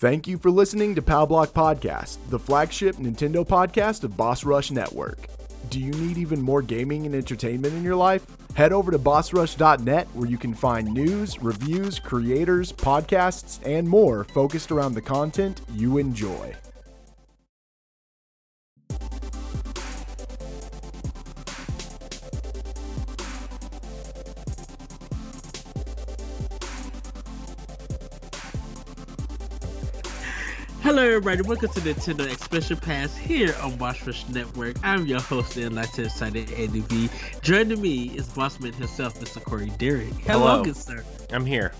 Thank you for listening to Powblock Podcast, the flagship Nintendo podcast of Boss Rush Network. Do you need even more gaming and entertainment in your life? Head over to bossrush.net where you can find news, reviews, creators, podcasts, and more focused around the content you enjoy. Hello, everybody. Welcome to Nintendo Expansion Pass here on Boss Rush Network. I'm your host and Latin Excited Andy V. Joining me is Bossman himself, Mr. Corey Derrick. Hello, Hello. good sir. I'm here.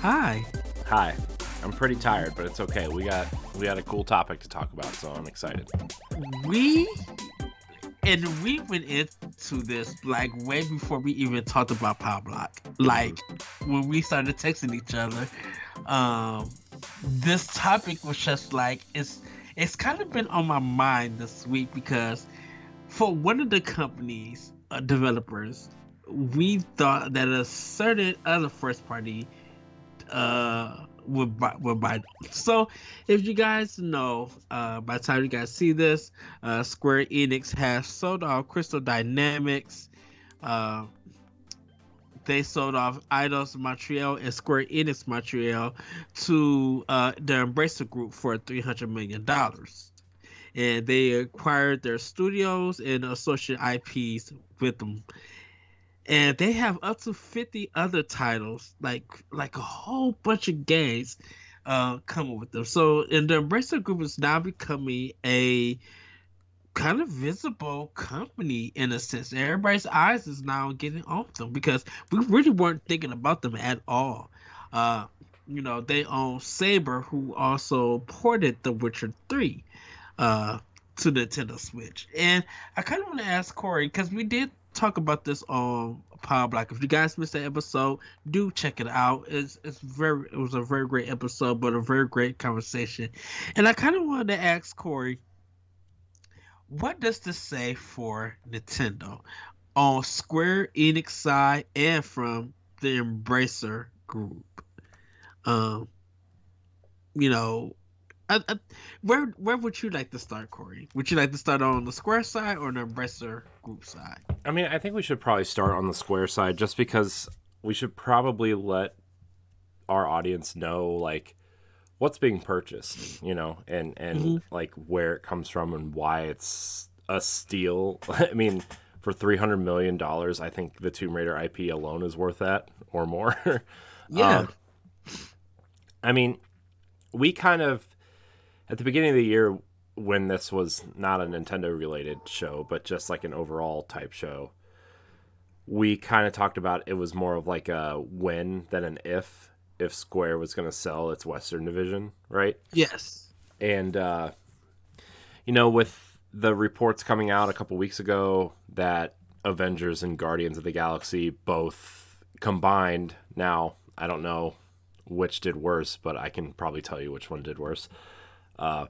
Hi. Hi. I'm pretty tired, but it's okay. We got we got a cool topic to talk about, so I'm excited. We and we went into this like way before we even talked about Power Block. Like when we started texting each other, um, this topic was just like it's it's kind of been on my mind this week because for one of the companies uh, developers, we thought that a certain other first party uh buy them. So if you guys know, uh by the time you guys see this, uh Square Enix has sold off Crystal Dynamics. Uh they sold off Eidos Montreal and Square Enix Montreal to uh, the Embracer Group for $300 million. And they acquired their studios and associate IPs with them. And they have up to 50 other titles, like like a whole bunch of games uh, coming with them. So, and the Embracer Group is now becoming a kind of visible company in a sense. Everybody's eyes is now getting off them because we really weren't thinking about them at all. Uh, you know, they own Saber, who also ported The Witcher 3 uh, to Nintendo Switch. And I kind of want to ask Corey, because we did talk about this on Power Block. If you guys missed that episode, do check it out. It's it's very it was a very great episode, but a very great conversation. And I kind of wanted to ask Corey, what does this say for Nintendo on Square Enix side and from the Embracer group? Um, you know, Where where would you like to start, Corey? Would you like to start on the Square side or the Embracer group side? I mean, I think we should probably start on the Square side just because we should probably let our audience know like what's being purchased, you know, and and Mhm. like where it comes from and why it's a steal. I mean, for 300 million dollars, I think the Tomb Raider IP alone is worth that or more. Yeah, Um, I mean, we kind of at the beginning of the year when this was not a Nintendo related show, but just like an overall type show, we kind of talked about it was more of like a when than an if if Square was going to sell its Western division, right? yes, And uh, you know, with the reports coming out a couple weeks ago that Avengers and Guardians of the Galaxy both combined. Now, I don't know which did worse, but I can probably tell you which one did worse. Uh,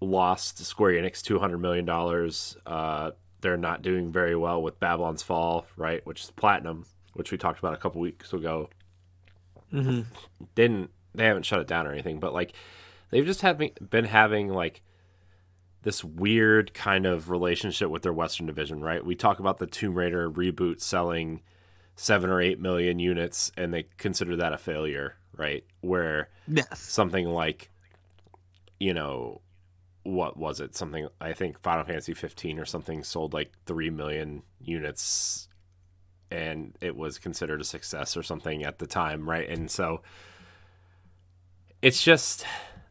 lost Square Enix two hundred million dollars. Uh, they're not doing very well with Babylon's Fall, right? Which is platinum, which we talked about a couple weeks ago hmm didn't they haven't shut it down or anything, but like they've just having been having like this weird kind of relationship with their Western division, right? We talk about the Tomb Raider reboot selling seven or eight million units, and they consider that a failure, right? Where yes, something like, you know, what was it? Something I think Final Fantasy 15 or something sold like three million units, and it was considered a success or something at the time, right? And so it's just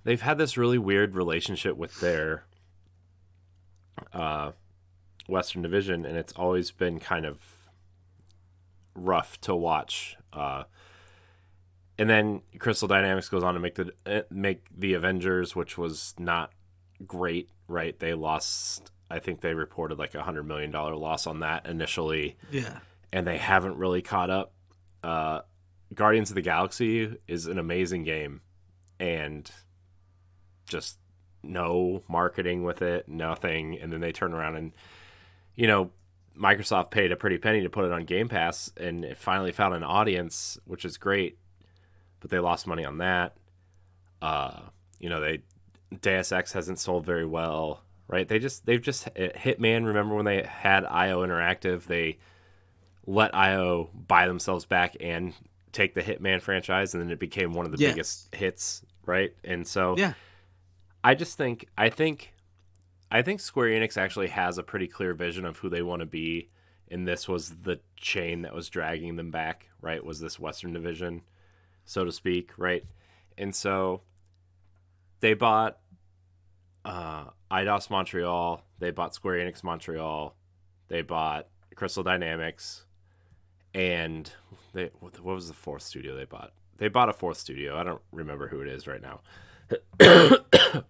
they've had this really weird relationship with their uh, Western Division, and it's always been kind of rough to watch. Uh, and then Crystal Dynamics goes on to make the eh, make the Avengers, which was not great, right? They lost. I think they reported like a hundred million dollar loss on that initially, yeah, and they haven't really caught up. Uh, Guardians of the Galaxy is an amazing game, and just no marketing with it, nothing, and then they turn around and you know Microsoft paid a pretty penny to put it on Game Pass, and it finally found an audience, which is great. But they lost money on that. Uh, you know, they Deus Ex hasn't sold very well, right? They just they've just Hitman. Remember when they had IO Interactive? They let IO buy themselves back and take the Hitman franchise, and then it became one of the Yes. biggest hits, right? And so Yeah. I just think I think I think Square Enix actually has a pretty clear vision of who they want to be, and this was the chain that was dragging them back, right? Was this Western Division, so to speak, right? And so they bought uh, Eidos Montreal, they bought Square Enix Montreal, they bought Crystal Dynamics, and they what was the fourth studio they bought? They bought a fourth studio. I don't remember who it is right now.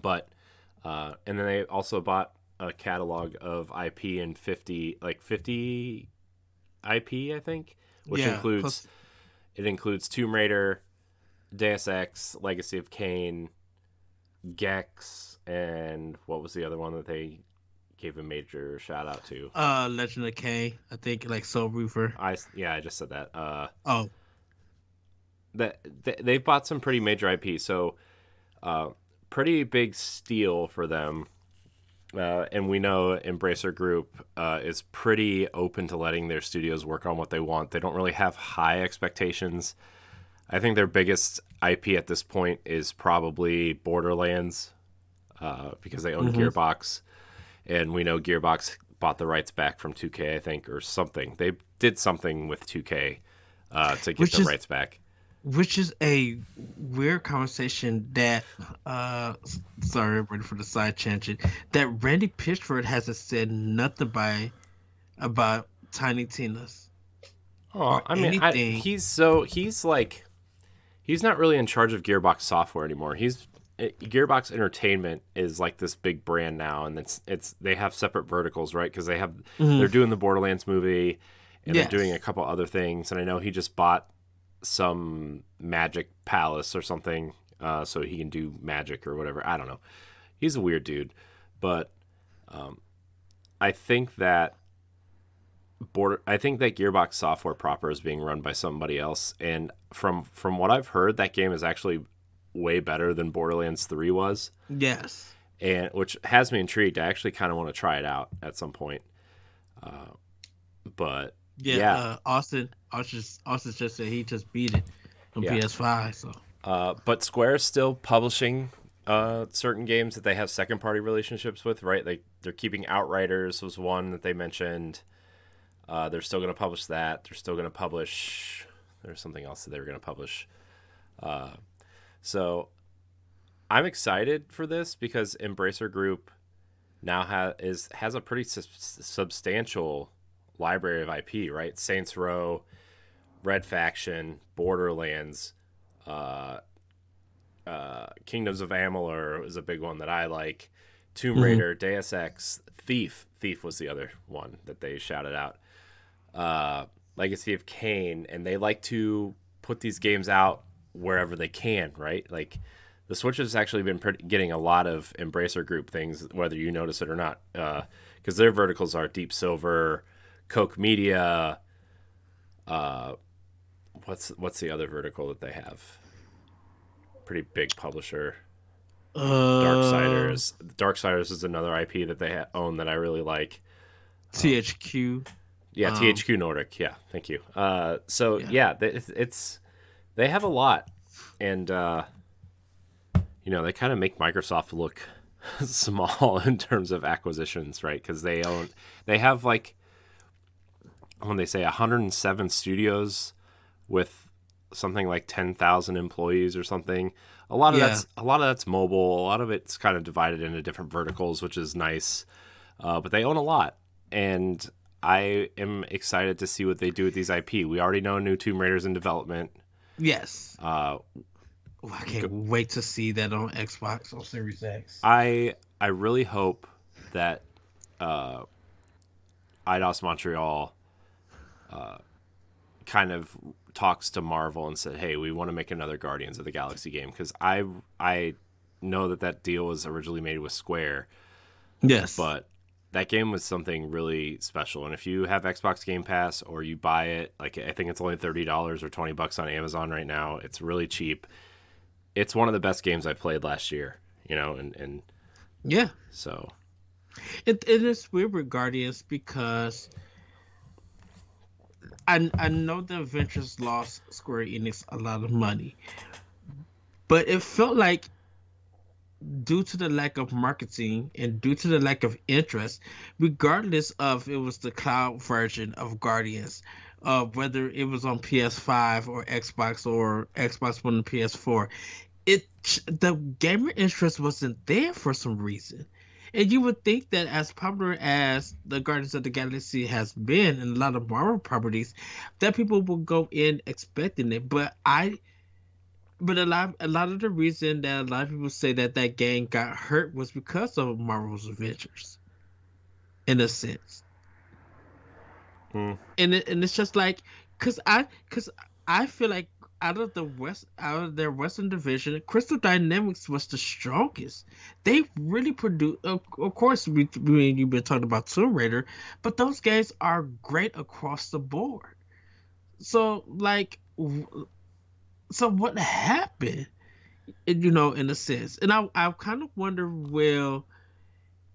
but uh, and then they also bought a catalog of IP and 50 like 50 IP I think which Yeah, includes it includes Tomb Raider, Deus Ex, Legacy of Kain, Gex, and what was the other one that they gave a major shout out to? Uh, Legend of K. I think like Soul Reaver. I yeah, I just said that. Uh, Oh, that they, they've bought some pretty major IP, so uh, pretty big steal for them. Uh, and we know Embracer Group uh, is pretty open to letting their studios work on what they want. They don't really have high expectations. I think their biggest IP at this point is probably Borderlands uh, because they own Gearbox, and we know Gearbox bought the rights back from 2K, I think, or something. They did something with 2K uh, to get Which the is- rights back. Which is a weird conversation that uh sorry ready for the side tangent that randy pitchford hasn't said nothing by about tiny tina's Oh, I mean, I, he's so he's like, he's not really in charge of Gearbox software anymore. He's Gearbox Entertainment is like this big brand now, and it's it's they have separate verticals, right? Because they have they're doing the Borderlands movie, and Mm-hmm. Yes. they're doing a couple other things. And I know he just bought some Magic Palace or something, uh, so he can do magic or whatever. I don't know. He's a weird dude, but um, I think that border I think that Gearbox software proper is being run by somebody else and from from what I've heard that game is actually way better than Borderlands 3 was yes and which has me intrigued. I actually kind of want to try it out at some point. Uh, but yeah, Yeah. Uh, austin austin austin just said he just beat it on Yeah. ps5 so Uh, but Square is still publishing uh, certain games that they have second party relationships with, right? They they're keeping Outriders was one that they mentioned. Uh, they're still going to publish that. They're still going to publish. There's something else that they were going to publish. Uh, so I'm excited for this because Embracer Group now ha- is has a pretty sus- substantial library of IP, right? Saints Row, Red Faction, Borderlands, uh, uh, Kingdoms of Amalur is a big one that I like. Tomb Raider, Deus Ex, Thief. Thief was the other one that they shouted out. Uh, Legacy of Kain, and they like to put these games out wherever they can, right? Like the Switch has actually been pretty, getting a lot of Embracer Group things, whether you notice it or not, because their verticals are Deep Silver, Koch Media. Uh, what's what's the other vertical that they have? Pretty big publisher. uh Darksiders. Darksiders is another IP that they ha- own that I really like. thq Yeah, Um, THQ Nordic. Yeah, thank you. Uh, so yeah, th- it's, it's they have a lot, and uh, you know they kind of make Microsoft look small in terms of acquisitions, right? Because they own they have like when they say 107 studios with something like 10,000 employees or something. A lot of Yeah. that's a lot of that's mobile. A lot of it's kind of divided into different verticals, which is nice. Uh, but they own a lot, and I am excited to see what they do with these IP. We already know new Tomb Raiders in development. yes Uh, Oh, i can't wait to see that on xbox on series x I I really hope that uh, Eidos Montreal uh, kind of talks to Marvel and said, "Hey, we want to make another Guardians of the Galaxy game," because I I know that that deal was originally made with Square, yes but that game was something really special. And if you have Xbox Game Pass or you buy it, like I think it's only thirty dollars or twenty bucks on Amazon right now. It's really cheap. it's one of the best games I played last year. You know, and and yeah, so it it is weird with Guardians because I I know the Avengers lost Square Enix a lot of money, but it felt like due to the lack of marketing and due to the lack of interest, regardless of it was the cloud version of Guardians, uh, whether it was on PS5 or Xbox or Xbox One and PS4, it the gamer interest wasn't there for some reason. And you would think that as popular as the Guardians of the Galaxy has been and a lot of Marvel properties, that people will go in expecting it. But I, but a lot, a lot of the reason that a lot of people say that that gang got hurt was because of Marvel's Avengers, in a sense. Hmm. And it, and it's just like, cause I, cause I feel like out of the west out of their western division crystal dynamics was the strongest. They really produce of, of course we, we you've been talking about tomb raider but those guys are great across the board. So like so what happened you know in a sense? And i i kind of wonder well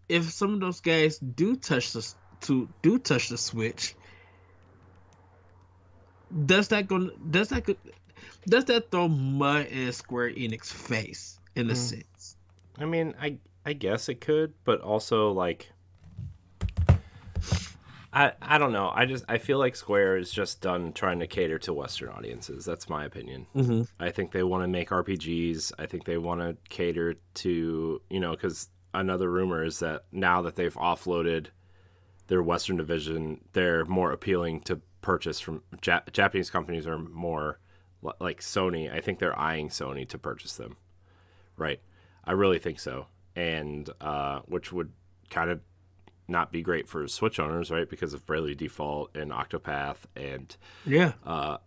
if some of those guys do touch the to do touch the switch does that go does that does that throw mud in Square Enix face in a mm. sense? I mean, I I guess it could, but also like I I don't know. I just I feel like Square is just done trying to cater to Western audiences. That's my opinion. Mm-hmm. I think they want to make RPGs. I think they want to cater to you know because another rumor is that now that they've offloaded their Western division, they're more appealing to purchase from Jap- Japanese companies are more like Sony, I think they're eyeing Sony to purchase them. Right. I really think so. And uh, which would kind of not be great for Switch owners, right? Because of Bravely Default and Octopath and yeah, uh,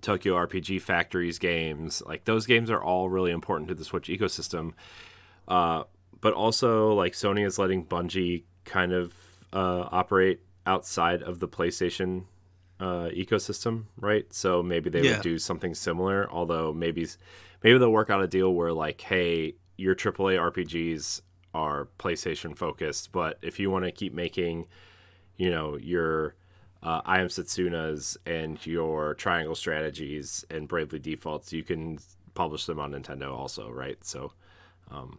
Tokyo RPG Factories games. Like those games are all really important to the Switch ecosystem. Uh, but also, like Sony is letting Bungie kind of uh, operate outside of the PlayStation uh, ecosystem, right? So maybe they yeah. would do something similar. Although maybe maybe they'll work out a deal where like, hey, your AAA RPGs are PlayStation focused, but if you want to keep making, you know, your uh, I am Setsuna's and your Triangle Strategies and Bravely Defaults, you can publish them on Nintendo also, right? So, um,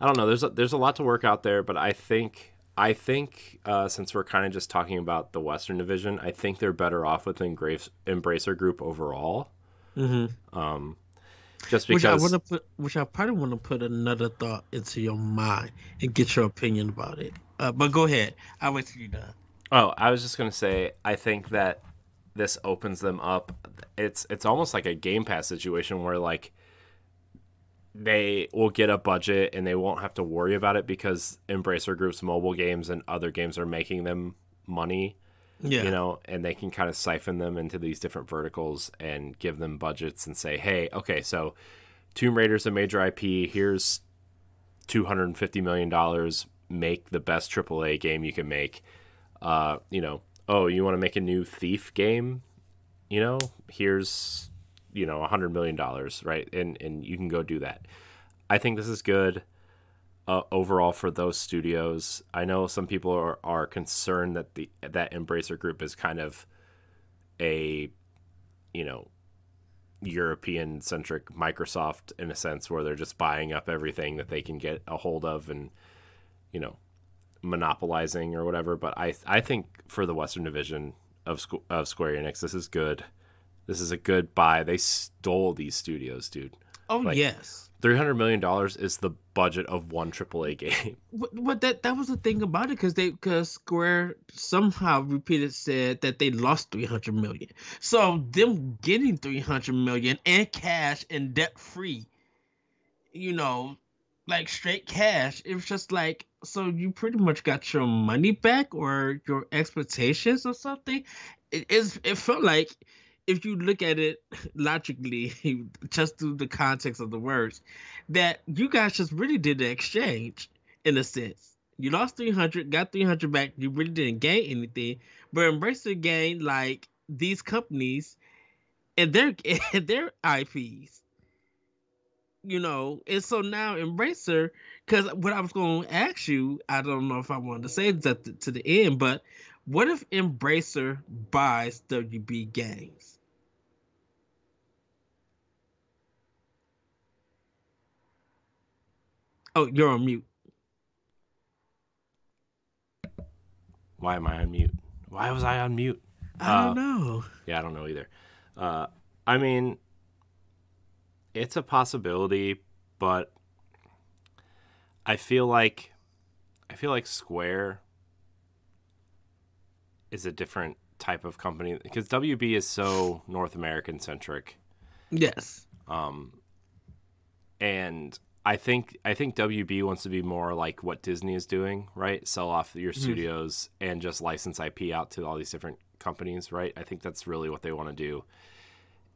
I don't know. There's a, there's a lot to work out there, but I think I think uh, since we're kind of just talking about the Western Division, I think they're better off with Engrace, Embracer Group overall. Mm-hmm. Um, just because which I want to put, which I probably want to put another thought into your mind and get your opinion about it. Uh, but go ahead. I'll wait till you're done. Oh, I was just gonna say, I think that this opens them up. It's it's almost like a Game Pass situation where like they will get a budget and they won't have to worry about it because Embracer Group's mobile games and other games are making them money. Yeah. You know, and they can kind of siphon them into these different verticals and give them budgets and say, hey, okay, so Tomb Raider's a major IP. Here's $250 million. Make the best AAA game you can make. Uh, you know, oh, you want to make a new Thief game? You know, here's you know a hundred million dollars, right? And and you can go do that. I think this is good uh, overall for those studios. I know some people are, are concerned that the that Embracer Group is kind of a you know European centric Microsoft in a sense where they're just buying up everything that they can get a hold of and you know monopolizing or whatever. But I I think for the Western Division of of Square Enix, this is good. This is a good buy. They stole these studios, dude. Oh like, yes. Three hundred million dollars is the budget of one AAA game. But that that was the thing about it because they because Square somehow repeated said that they lost three hundred million. So them getting three hundred million and cash and debt free, you know, like straight cash. It was just like so you pretty much got your money back or your expectations or something. It is. It felt like if you look at it logically, just through the context of the words, that you guys just really did the exchange in a sense. You lost 300, got 300 back. You really didn't gain anything, but Embracer gained like these companies and their and their IPs. you know, and so now Embracer, because what I was going to ask you, I don't know if I wanted to say that to the end, but what if Embracer buys WB Games? Oh, you're on mute. Why am I on mute? Why was I on mute? I don't uh, know. Yeah, I don't know either. Uh, I mean, it's a possibility, but I feel like I feel like Square is a different type of company because WB is so North American centric. Yes. Um and I think I think WB wants to be more like what Disney is doing, right? Sell off your mm-hmm. studios mm-hmm. and just license IP out to all these different companies, right? I think that's really what they want to do.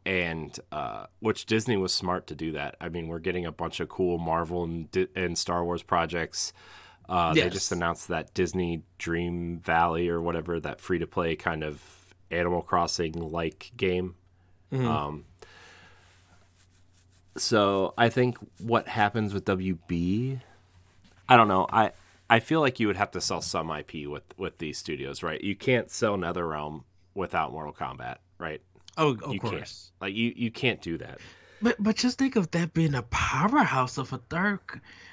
And uh, which Disney was smart to do that. I mean, we're getting a bunch of cool Marvel and, and Star Wars projects. Uh, yes. They just announced that Disney Dream Valley or whatever that free to play kind of Animal Crossing like game. Mm-hmm. Um, so I think what happens with WB, I don't know. I I feel like you would have to sell some IP with with these studios, right? You can't sell NetherRealm without Mortal Kombat, right? Oh, of you course. Can't. Like you you can't do that. But but just think of that being a powerhouse of a third,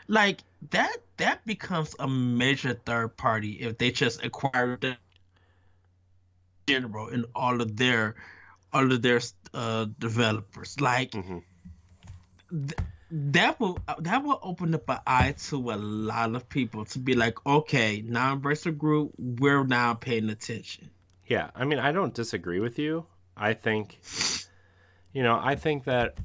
like that that becomes a major third party if they just acquire the general and all of their all of their uh, developers. Like. Mm-hmm that will that will open up an eye to a lot of people to be like, okay, now Embracer Group, we're now paying attention. Yeah, I mean, I don't disagree with you. I think, you know, I think that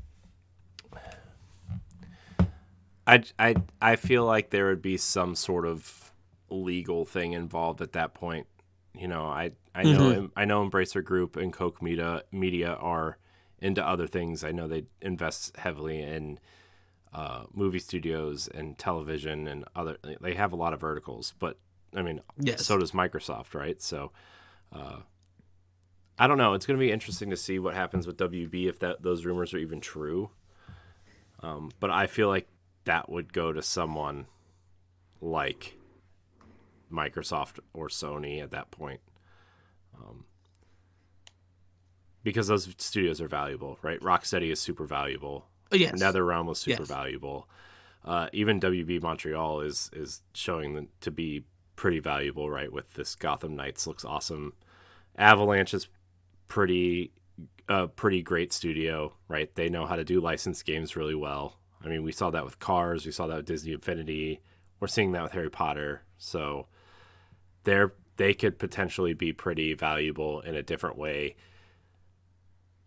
I I I feel like there would be some sort of legal thing involved at that point. You know, I I know mm-hmm. I know Embracer Group and Koch Media Media are into other things. I know they invest heavily in uh, movie studios and television and other. They have a lot of verticals, but I mean, yes. so does Microsoft, right? So, uh, I don't know. It's going to be interesting to see what happens with WB if that those rumors are even true. Um, but I feel like that would go to someone like Microsoft or Sony at that point. Um, because those studios are valuable, right? Rocksteady is super valuable. Yes. NetherRealm was super yes. valuable. Uh, even WB Montreal is is showing to be pretty valuable, right? With this Gotham Knights looks awesome. Avalanche is pretty a uh, pretty great studio, right? They know how to do licensed games really well. I mean, we saw that with Cars, we saw that with Disney Infinity. We're seeing that with Harry Potter. So they're they could potentially be pretty valuable in a different way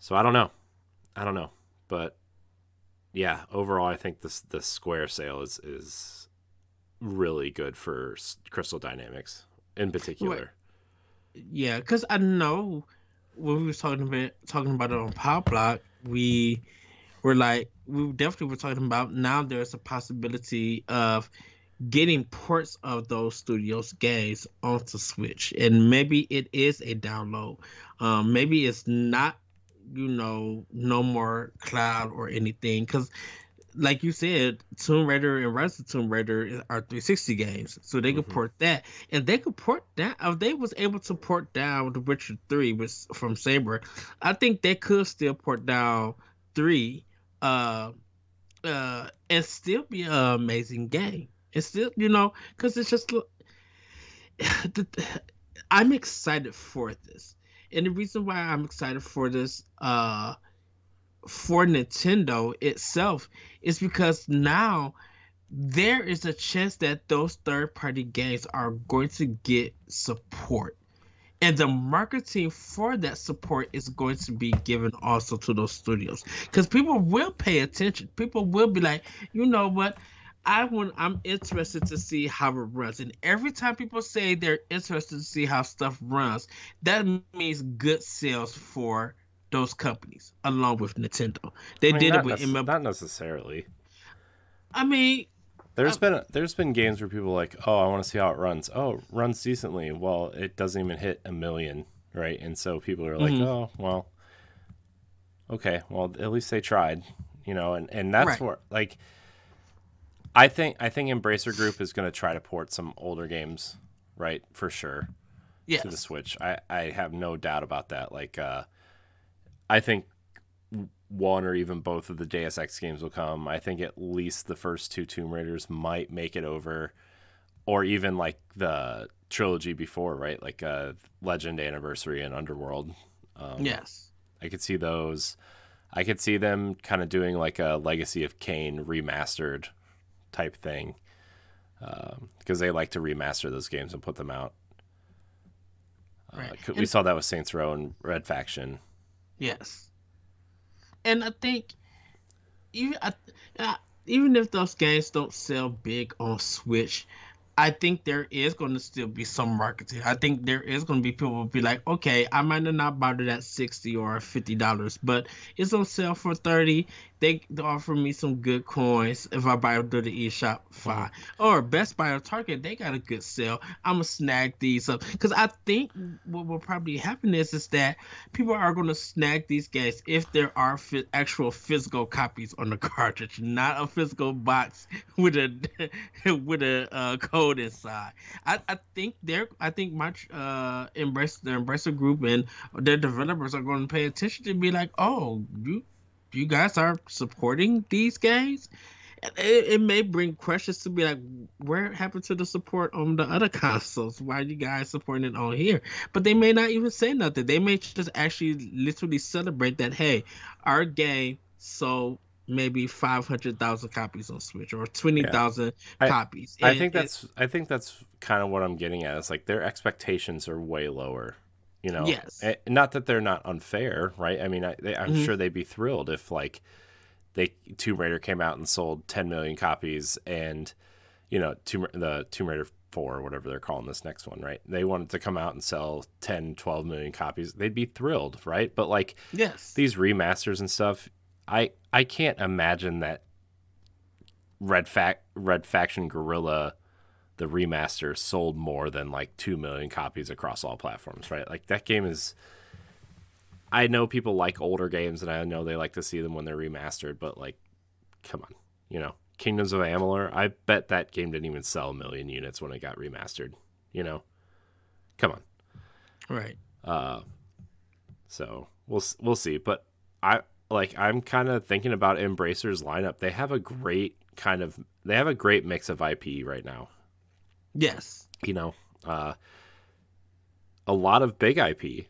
so I don't know. I don't know. But yeah, overall, I think this the Square sale is is really good for Crystal Dynamics in particular. Yeah, because I know when we were talking about talking about it on Power Block, we were like we definitely were talking about now there's a possibility of getting ports of those studios games onto Switch, and maybe it is a download. Um, maybe it's not you know, no more cloud or anything. Because, like you said, Tomb Raider and Rise of Tomb Raider are 360 games, so they could mm-hmm. port that, and they could port that. If they was able to port down The Witcher Three with from Saber, I think they could still port down three, uh, uh, and still be an amazing game. It's still, you know, because it's just. I'm excited for this and the reason why I'm excited for this uh for Nintendo itself is because now there is a chance that those third party games are going to get support. And the marketing for that support is going to be given also to those studios. Because people will pay attention. People will be like, you know what? I want I'm interested to see how it runs. And every time people say they're interested to see how stuff runs, that means good sales for those companies along with Nintendo. They I mean, did it with nece- not necessarily. I mean, there's been there's been games where people are like, "Oh, I want to see how it runs." Oh, it runs decently. Well, it doesn't even hit a million, right? And so people are like, mm-hmm. "Oh, well, okay. Well, at least they tried." you know, and and that's Right. where like I think I think Embracer Group is going to try to port some older games, right? For sure Yes. to the Switch. I, I have no doubt about that. Like, uh, I think one or even both of the Deus Ex games will come. I think at least the first two Tomb Raiders might make it over, or even like the trilogy before, right? Like uh, Legend Anniversary and Underworld. Um, yes. I could see those. I could see them kind of doing like a Legacy of Kain remastered type thing because they like to remaster those games and put them out. Uh, Right. we And- saw that with Saints Row and Red Faction. Yes. And I think even I, uh, even if those games don't sell big on Switch, I think there is going to still be some marketing. I think there is going to be people will be like, okay, I might not buy it at sixty or fifty dollars, but it's on sale for thirty. They, offer me some good coins if I buy it through the eShop. Fine. Or Best Buy or Target, they got a good sale. I'm gonna snag these up because I think what will probably happen is is that people are gonna snag these games if there are fi- actual physical copies on the cartridge, not a physical box with a with a uh, code inside. I, I think they're I think my uh embrace the Embracer group and their developers are to pay attention to be like, oh, you you guys are supporting these games. It, it may bring questions to be like, where happened to the support on the other consoles? Why are you guys supporting it on here? But they may not even say nothing. They may just actually literally celebrate that, hey, our game sold maybe 500,000 copies on Switch or 20,000 I- copies. I And think it- that's I think that's kind of what I'm getting at. It's like their expectations are way lower. You know, Yes. Eh, not that they're not unfair, right? I mean, I, they, I'm Mhm. sure they'd be thrilled if like they Tomb Raider came out and sold 10 million copies, and you know, Tomb, the Tomb Raider four or whatever they're calling this next one, right? They wanted to come out and sell 10, 12 million copies. They'd be thrilled, right? But like yes. these remasters and stuff, I I can't imagine that Red Fac Red Faction Guerrilla the remaster sold more than like 2 million copies across all platforms, right? Like that game is I know people like older games and I know they like to see them when they're remastered, but like come on, you know. Kingdoms of Amalur, I bet that game didn't even sell a million units when it got remastered, you know. Come on. right. Uh, so we'll we'll see. But I like I'm kind of thinking about Embracer's lineup. They have a great kind of they have a great mix of IP right now. Yes. You know, uh, a lot of big IP.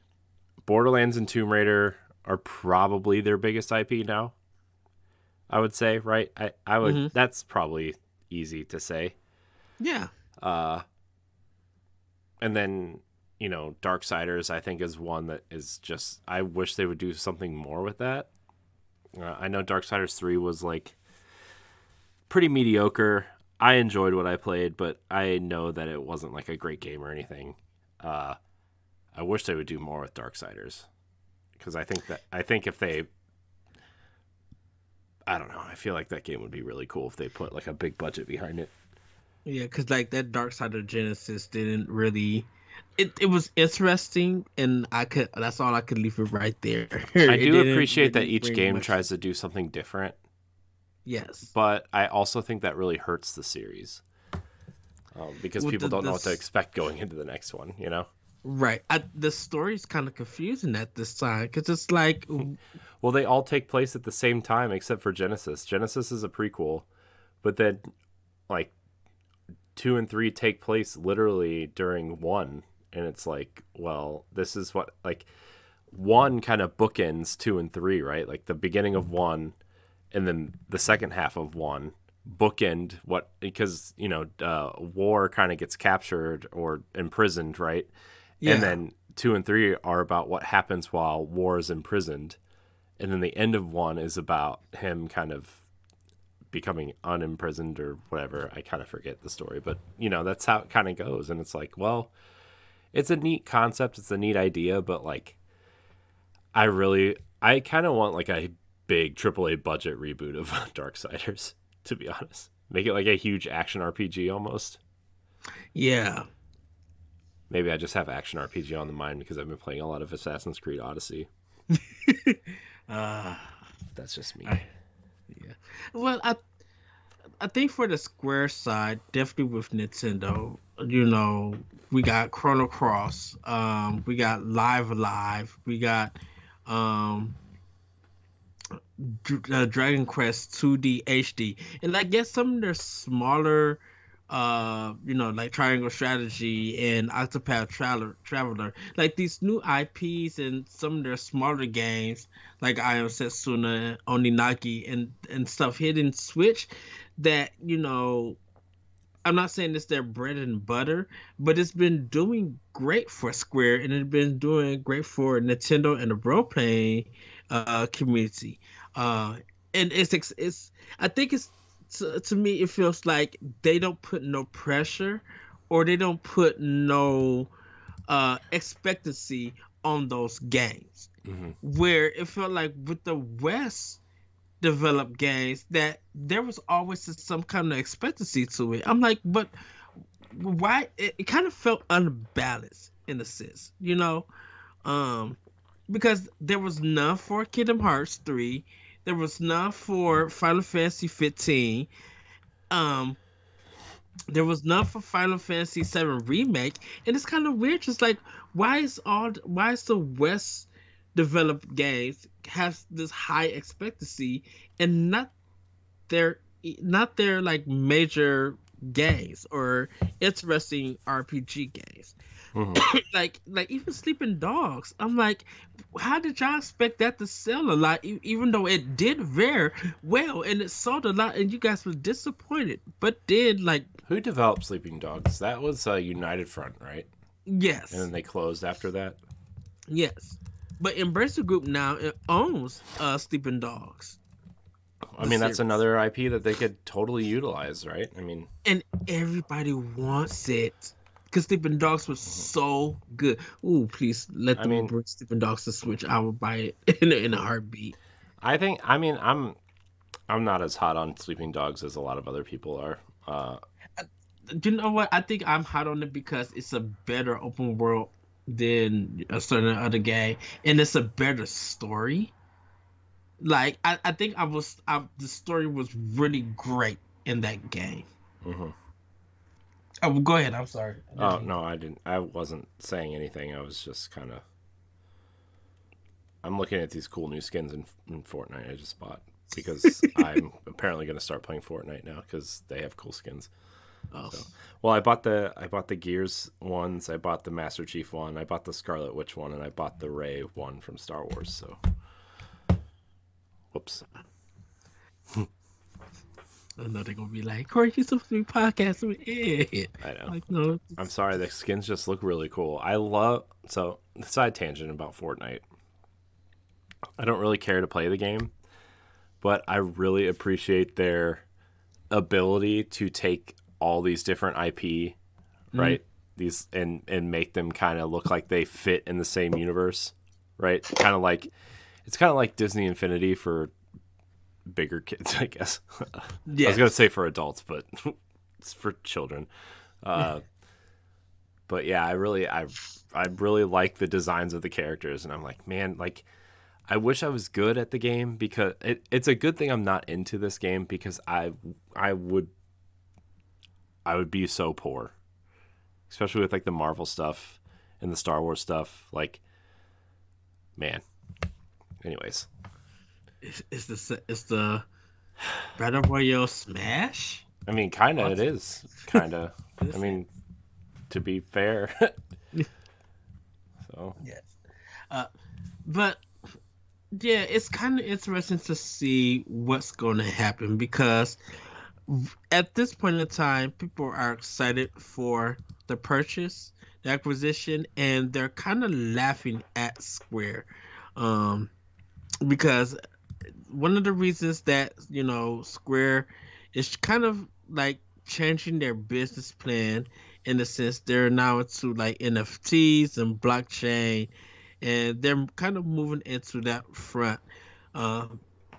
Borderlands and Tomb Raider are probably their biggest IP now. I would say, right? I I would. Mhm. That's probably easy to say. Yeah. Uh, and then you know, Darksiders I think is one that is just I wish they would do something more with that. Uh, I know Dark Darksiders three was like pretty mediocre. I enjoyed what I played, but I know that it wasn't like a great game or anything. Uh, I wish they would do more with Darksiders because I think that I think if they I don't know. I feel like that game would be really cool if they put like a big budget behind it. Yeah, because like that Darksiders Genesis didn't really. It, it was interesting, and I could. That's all I could leave it right there. I do appreciate that each game much- tries to do something different, Yes. but I also think that really hurts the series um, because Well, people the- don't know what to expect going into the next one. You know, Right. I, the story's kind of confusing at this time because it's like, well, they all take place at the same time except for Genesis. Genesis is a prequel, but then like two and three take place literally during one, and it's like, well, this is what like one kind of bookends two and three, right? Like the beginning of one, and then the second half of one bookend what because you know uh, war kind of gets captured or imprisoned, right? yeah. And then two and three are about what happens while war is imprisoned, and then the end of one is about him kind of becoming unimprisoned or whatever. I kind of forget the story, but you know that's how it kind of goes. And it's like, well, it's a neat concept, it's a neat idea, but like, I really, I kind of want like a big AAA budget reboot of Darksiders. To be honest, make it like a huge action RPG almost. yeah. Maybe I just have action RPG on the mind because I've been playing a lot of Assassin's Creed Odyssey. Uh, That's just me. I- Yeah. Well, I I think for the Square side, definitely with Nintendo, you know, we got Chrono Cross, um, we got Live A Live, we got um uh, Dragon Quest 2D HD, and I guess some of their smaller, uh, you know, like Triangle Strategy and Octopath Traveler, Traveler, like these new IPs and some of their smaller games, like I Am Setsuna, Oninaki, and and stuff hitting Switch, that you know. I'm not saying it's their bread and butter, but it's been doing great for Square and it's been doing great for Nintendo and the role playing uh, community. Uh, and it's it's I think it's to, to me it feels like they don't put no pressure or they don't put no uh expectancy on those games. Mm-hmm. Where it felt like with the West developed games that there was always some kind of expectancy to it. I'm like, but why it, it kind of felt unbalanced in a sense, you know? Um because there was none for Kingdom Hearts 3 there was none for Final Fantasy 15. Um, there was none for Final Fantasy 7 remake, and it's kind of weird. Just like why is all why is the West developed games have this high expectancy and not their not their like major games or interesting RPG games. Mm-hmm. like like even sleeping dogs. I'm like, how did y'all expect that to sell a lot? Even though it did very well and it sold a lot, and you guys were disappointed, but did like who developed Sleeping Dogs? That was uh, United Front, right? Yes. And then they closed after that. Yes, but Embracer Group now owns uh, Sleeping Dogs. I mean, that's another IP that they could totally utilize, right? I mean, and everybody wants it because Sleeping Dogs was so good. Ooh, please let them I mean, bring Sleeping Dogs to Switch. I would buy it in a, in a heartbeat. I think. I mean, I'm I'm not as hot on Sleeping Dogs as a lot of other people are. Uh, do you know what? I think I'm hot on it because it's a better open world than a certain other game, and it's a better story. Like I, I think I was, I, the story was really great in that game. Mm-hmm. Oh, go ahead. I'm sorry. Oh no, I didn't. I wasn't saying anything. I was just kind of. I'm looking at these cool new skins in, in Fortnite. I just bought because I'm apparently going to start playing Fortnite now because they have cool skins. Oh. So, well, I bought the I bought the Gears ones. I bought the Master Chief one. I bought the Scarlet Witch one, and I bought the Ray one from Star Wars. So, whoops. I know they're gonna be like, Corey, you supposed to be podcasting with I know. Like, no. I'm sorry, the skins just look really cool. I love so side tangent about Fortnite. I don't really care to play the game, but I really appreciate their ability to take all these different IP, mm-hmm. right? These and and make them kind of look like they fit in the same universe, right? Kind of like it's kind of like Disney Infinity for bigger kids, I guess. Yes. I was gonna say for adults, but it's for children. Uh, but yeah, I really, I, I really like the designs of the characters, and I'm like, man, like, I wish I was good at the game because it, it's a good thing I'm not into this game because I, I would, I would be so poor, especially with like the Marvel stuff and the Star Wars stuff. Like, man. Anyways, is, is the is the Battle Royale Smash? I mean, kind of. It is kind of. I mean, to be fair. so yes, uh, but yeah, it's kind of interesting to see what's going to happen because at this point in time, people are excited for the purchase, the acquisition, and they're kind of laughing at Square. Um, because one of the reasons that you know Square is kind of like changing their business plan in the sense they're now into like NFTs and blockchain, and they're kind of moving into that front. Uh,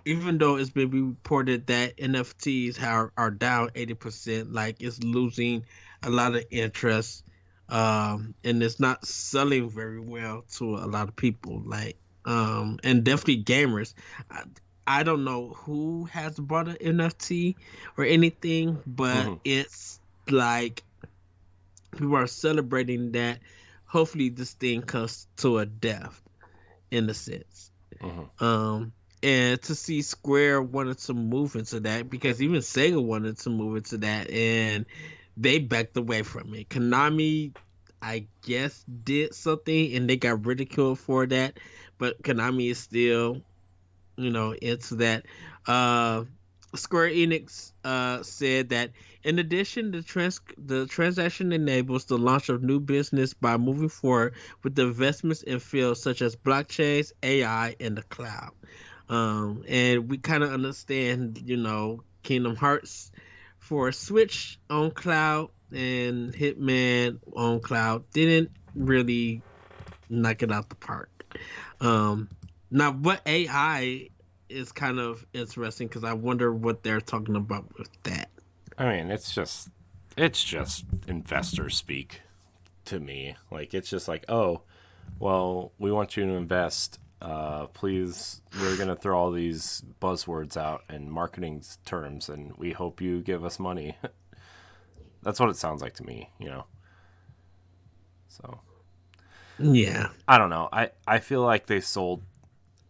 even though it's been reported that NFTs are, are down 80%, like it's losing a lot of interest um, and it's not selling very well to a lot of people. Like, um, and definitely gamers. I don't know who has brought an NFT or anything, but Mhm. it's like people are celebrating that. Hopefully, this thing comes to a death, in a sense. Mhm. Um, and to see Square wanted to move into that because even Sega wanted to move into that, and they backed away from it. Konami, I guess, did something, and they got ridiculed for that. But Konami is still, you know, into that. Uh, Square Enix uh, said that in addition, the trans the transaction enables the launch of new business by moving forward with investments in fields such as blockchains, AI, and the cloud. Um, and we kind of understand, you know, Kingdom Hearts for Switch on cloud and Hitman on cloud didn't really knock it out the park. Um, now, what AI is kind of interesting because I wonder what they're talking about with that. I mean, it's just it's just investor speak to me. Like it's just like, oh, well, we want you to invest. Uh, please, we're gonna throw all these buzzwords out and marketing terms, and we hope you give us money. That's what it sounds like to me, you know. So Yeah. I don't know. I I feel like they sold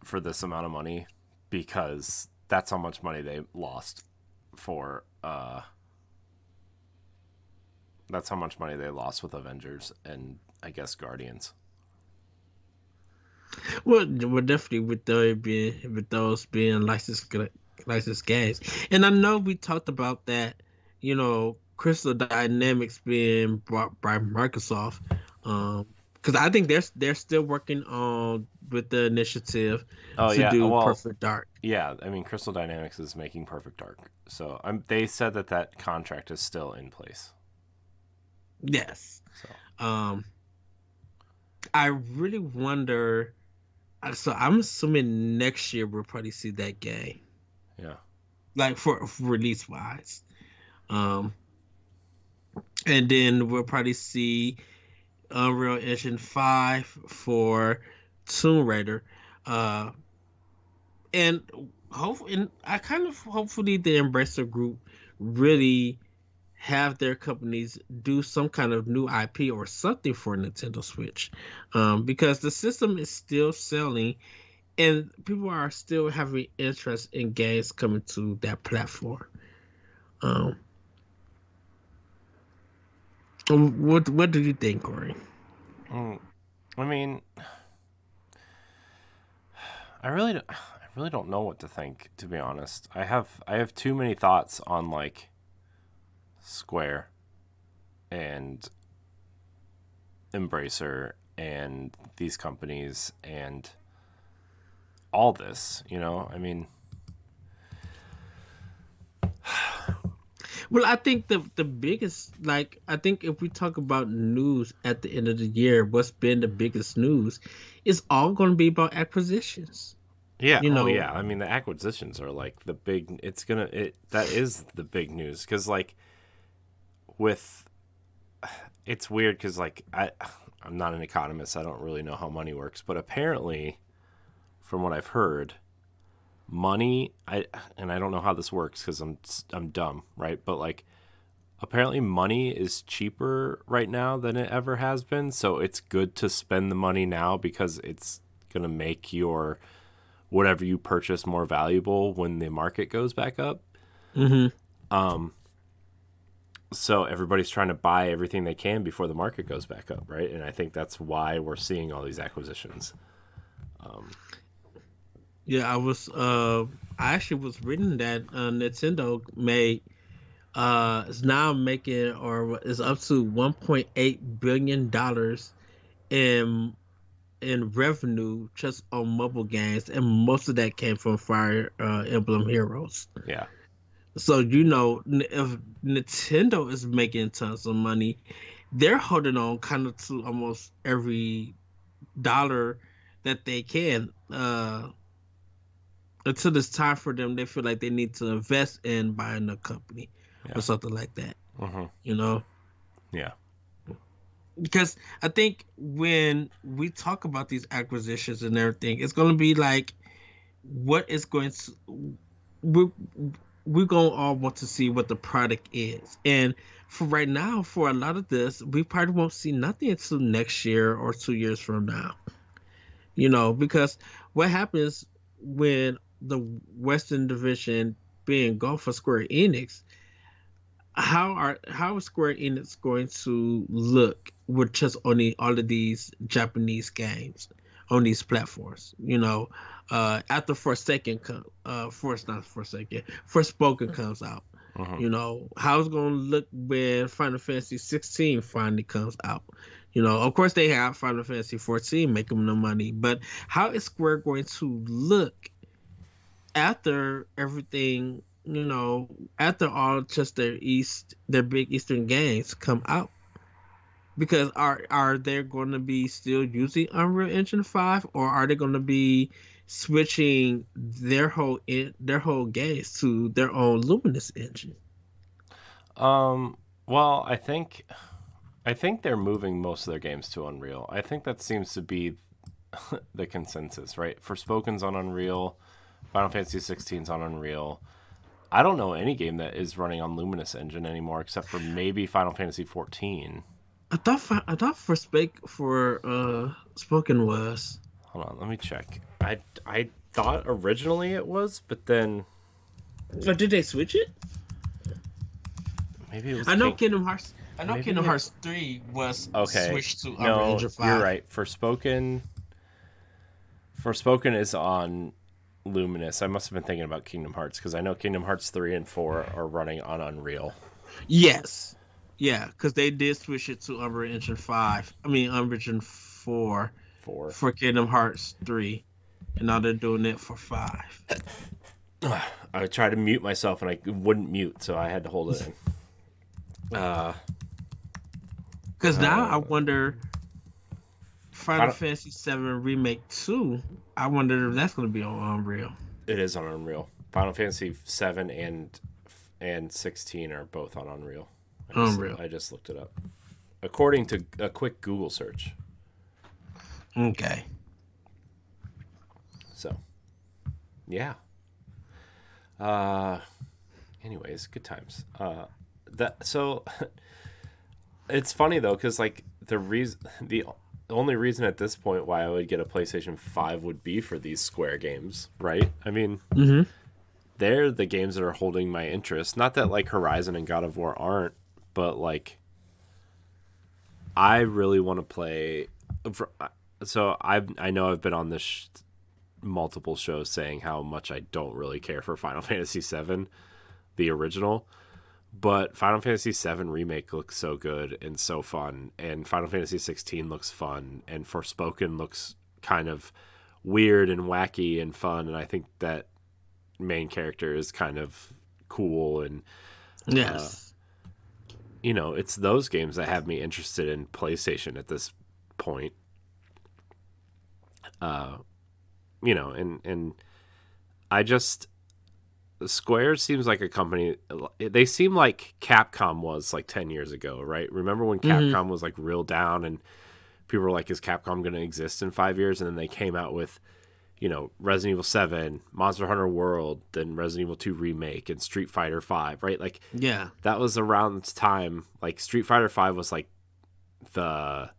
for this amount of money because that's how much money they lost for uh that's how much money they lost with Avengers and I guess Guardians. Well, well, definitely with those being with those being licensed licensed games, and I know we talked about that. You know, Crystal Dynamics being brought by Microsoft, because I think they're they're still working on with the initiative Oh to yeah, do well, Perfect Dark. yeah. I mean, Crystal Dynamics is making Perfect Dark, so um, they said that that contract is still in place. Yes. So Um, I really wonder. uh, So I'm assuming next year we'll probably see that game. yeah, like for, for release wise. Um, and then we'll probably see Unreal Engine five for Tomb Raider. Uh, and hope and I kind of hopefully the Embracer Group really have their companies do some kind of new IP or something for Nintendo Switch, um, because the system is still selling and people are still having interest in games coming to that platform. Um, what what do you think, Corey? Mm, I mean, I really, don't, I really don't know what to think. To be honest, I have I have too many thoughts on like Square and Embracer and these companies and all this. You know, I mean, Well, I think the the biggest like I think if we talk about news at the end of the year, what's been the biggest news is all going to be about acquisitions. Yeah, You oh know- yeah. I mean, the acquisitions are like the big. It's gonna. It that is the big news because like with it's weird because like I I'm not an economist. I don't really know how money works, but apparently, from what I've heard, money I and I don't know how this works because I'm I'm dumb, right? But like apparently money is cheaper right now than it ever has been so it's good to spend the money now because it's going to make your whatever you purchase more valuable when the market goes back up Mm-hmm. um so everybody's trying to buy everything they can before the market goes back up right and i think that's why we're seeing all these acquisitions Yeah, I was. Uh, I actually was reading that uh, Nintendo made uh is now making or is up to 1.8 billion dollars in in revenue just on mobile games, and most of that came from Fire uh, Emblem Heroes. yeah So you know, if Nintendo is making tons of money, they're holding on kind of to almost every dollar that they can. Uh, until it's time for them, they feel like they need to invest in buying a company Yeah. or something like that. hmm You know, yeah because I think when we talk about these acquisitions and everything, it's going to be like what is going to we we're gonna all want to see what the product is, and for right now, for a lot of this, we probably won't see nothing until next year or two years from now. You know, because what happens when the Western Division being gone for Square Enix? How are how is Square Enix going to look with just only all of these Japanese games on these platforms? You know, uh, after Forsaken, come, uh, Force not Forsaken, Forspoken comes out. Uh-huh. You know, how's to look when Final Fantasy 16 finally comes out. You know, of course they have Final Fantasy 14 making the money, but how is Square going to look after everything? You know, after all just their East, their big Eastern games come out? Because are are they going to be still using Unreal Engine 5, or are they going to be switching their whole in, their whole games to their own Luminous engine? Um. Well, I think, I think they're moving most of their games to Unreal. I think that seems to be the consensus, right? Forspoken's on Unreal, Final Fantasy 16's on Unreal. I don't know any game that is running on Luminous engine anymore, except for maybe Final Fantasy 14. I thought I thought for Spake for uh Spoken was. Hold on, let me check. I I thought originally it was, but then. Or did they switch it? Maybe it was. I know King... Kingdom Hearts. I know Maybe Kingdom it... Hearts three was okay. switched to no, Unreal Engine 5. You're right. Forspoken. For spoken is on Luminous. I must have been thinking about Kingdom Hearts because I know Kingdom Hearts three and four are running on Unreal. Yes, yeah, because they did switch it to Unreal Engine five. I mean Unreal Engine four. Four. For Kingdom Hearts three and now they're doing it for five. I tried to mute myself and I wouldn't mute, so I had to hold it in. Uh, because now uh, I wonder Final Fantasy Seven Remake Two. I wonder if that's going to be on Unreal. It is on Unreal. Final Fantasy Seven and and sixteen are both on Unreal. I just, Unreal. I just looked it up. According to a quick Google search. Okay. So, yeah. Uh, anyways, good times. Uh, that so. it's funny though, because like the reason the only reason at this point why I would get a PlayStation Five would be for these Square games, right? I mean, mm-hmm. they're the games that are holding my interest. Not that like Horizon and God of War aren't, but like I really want to play. So I I know I've been on this multiple shows saying how much I don't really care for Final Fantasy VII, the original. But Final Fantasy VII Remake looks so good and so fun, and Final Fantasy XVI looks fun, and Forspoken looks kind of weird and wacky and fun, and I think that main character is kind of cool and yes, uh, you know, it's those games that have me interested in PlayStation at this point. Uh, you know, and and I just Square seems like a company. They seem like Capcom was like ten years ago, right? Remember when mm-hmm. Capcom mm-hmm. was like real down and people were like, "Is Capcom going to exist in five years?" And then they came out with, you know, Resident Evil Seven, Monster Hunter World, then Resident Evil Two remake, and Street Fighter Five, right? Like, yeah, that was around the time. Like Street Fighter Five was like the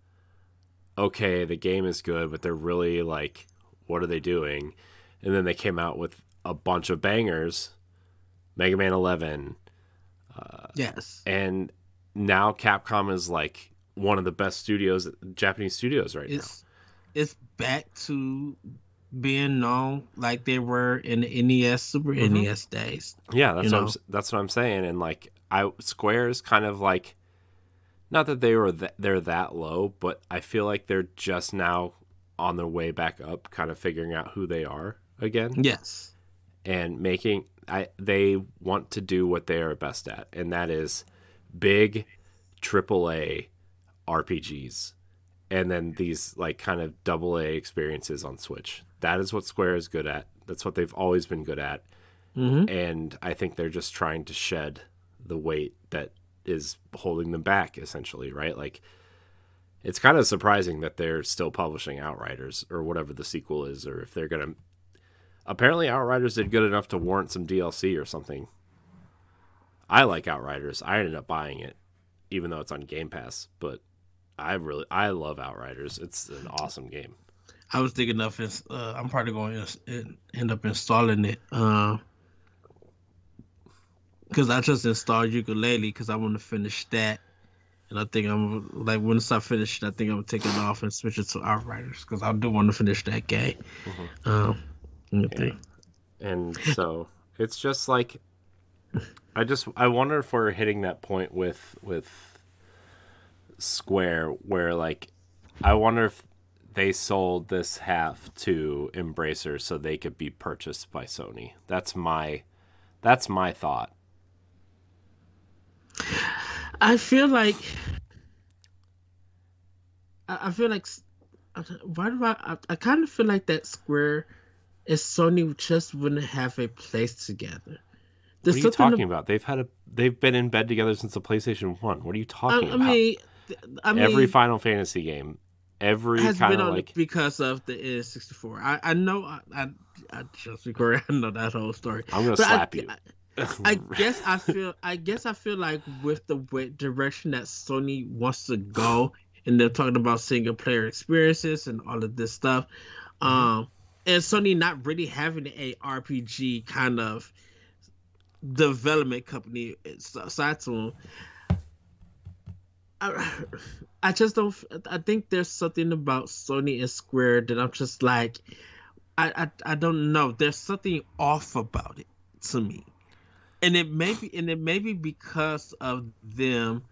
okay, the game is good, but they're really like what are they doing? And then they came out with a bunch of bangers, Mega Man 11. Uh, yes. And now Capcom is like one of the best studios, Japanese studios right it's, now. It's back to being known like they were in the NES, Super mm-hmm. NES days. Yeah, that's what I'm, that's what I'm saying. And like, I Square's kind of like, not that they were th- they're that low, but I feel like they're just now on their way back up, kind of figuring out who they are again. Yes. And making I they want to do what they are best at, and that is big AAA RPGs. And then these like kind of double A experiences on Switch. That is what Square is good at. That's what they've always been good at. Mm-hmm. And I think they're just trying to shed the weight that is holding them back essentially, right? Like it's kind of surprising that they're still publishing Outriders or whatever the sequel is, or if they're gonna. Apparently Outriders did good enough to warrant some DLC or something. I like Outriders. I ended up buying it, even though it's on Game Pass. But I really, I love Outriders. It's an awesome game. I was thinking of. Uh, I'm probably going to end up installing it. Uh, because I just installed Yooka-Laylee because I want to finish that, and I think I'm like once I finish it, I think I'm gonna take it off and switch it to Outriders because I do want to finish that game. Mm-hmm. Um, yeah. And so it's just like I just I wonder if we're hitting that point with with Square where like I wonder if they sold this half to Embracer so they could be purchased by Sony. That's my that's my thought. I feel like I feel like why do I I, I kind of feel like that Square is Sony just wouldn't have a place together. There's what are you talking about? They've had a they've been in bed together since the PlayStation One. What are you talking I, I about? Mean, I mean, every Final Fantasy game, every has been on like because of the N64. I I know I I, I just record. I know that whole story. I'm gonna but slap I, you. I guess I feel I guess I feel like with the way, direction that Sony wants to go, and they're talking about single player experiences and all of this stuff, mm-hmm. um, and Sony not really having a RPG kind of development company side to them. I, I just don't. I think there's something about Sony and Square that I'm just like, I, I, I don't know. There's something off about it to me and it may be and it may be because of them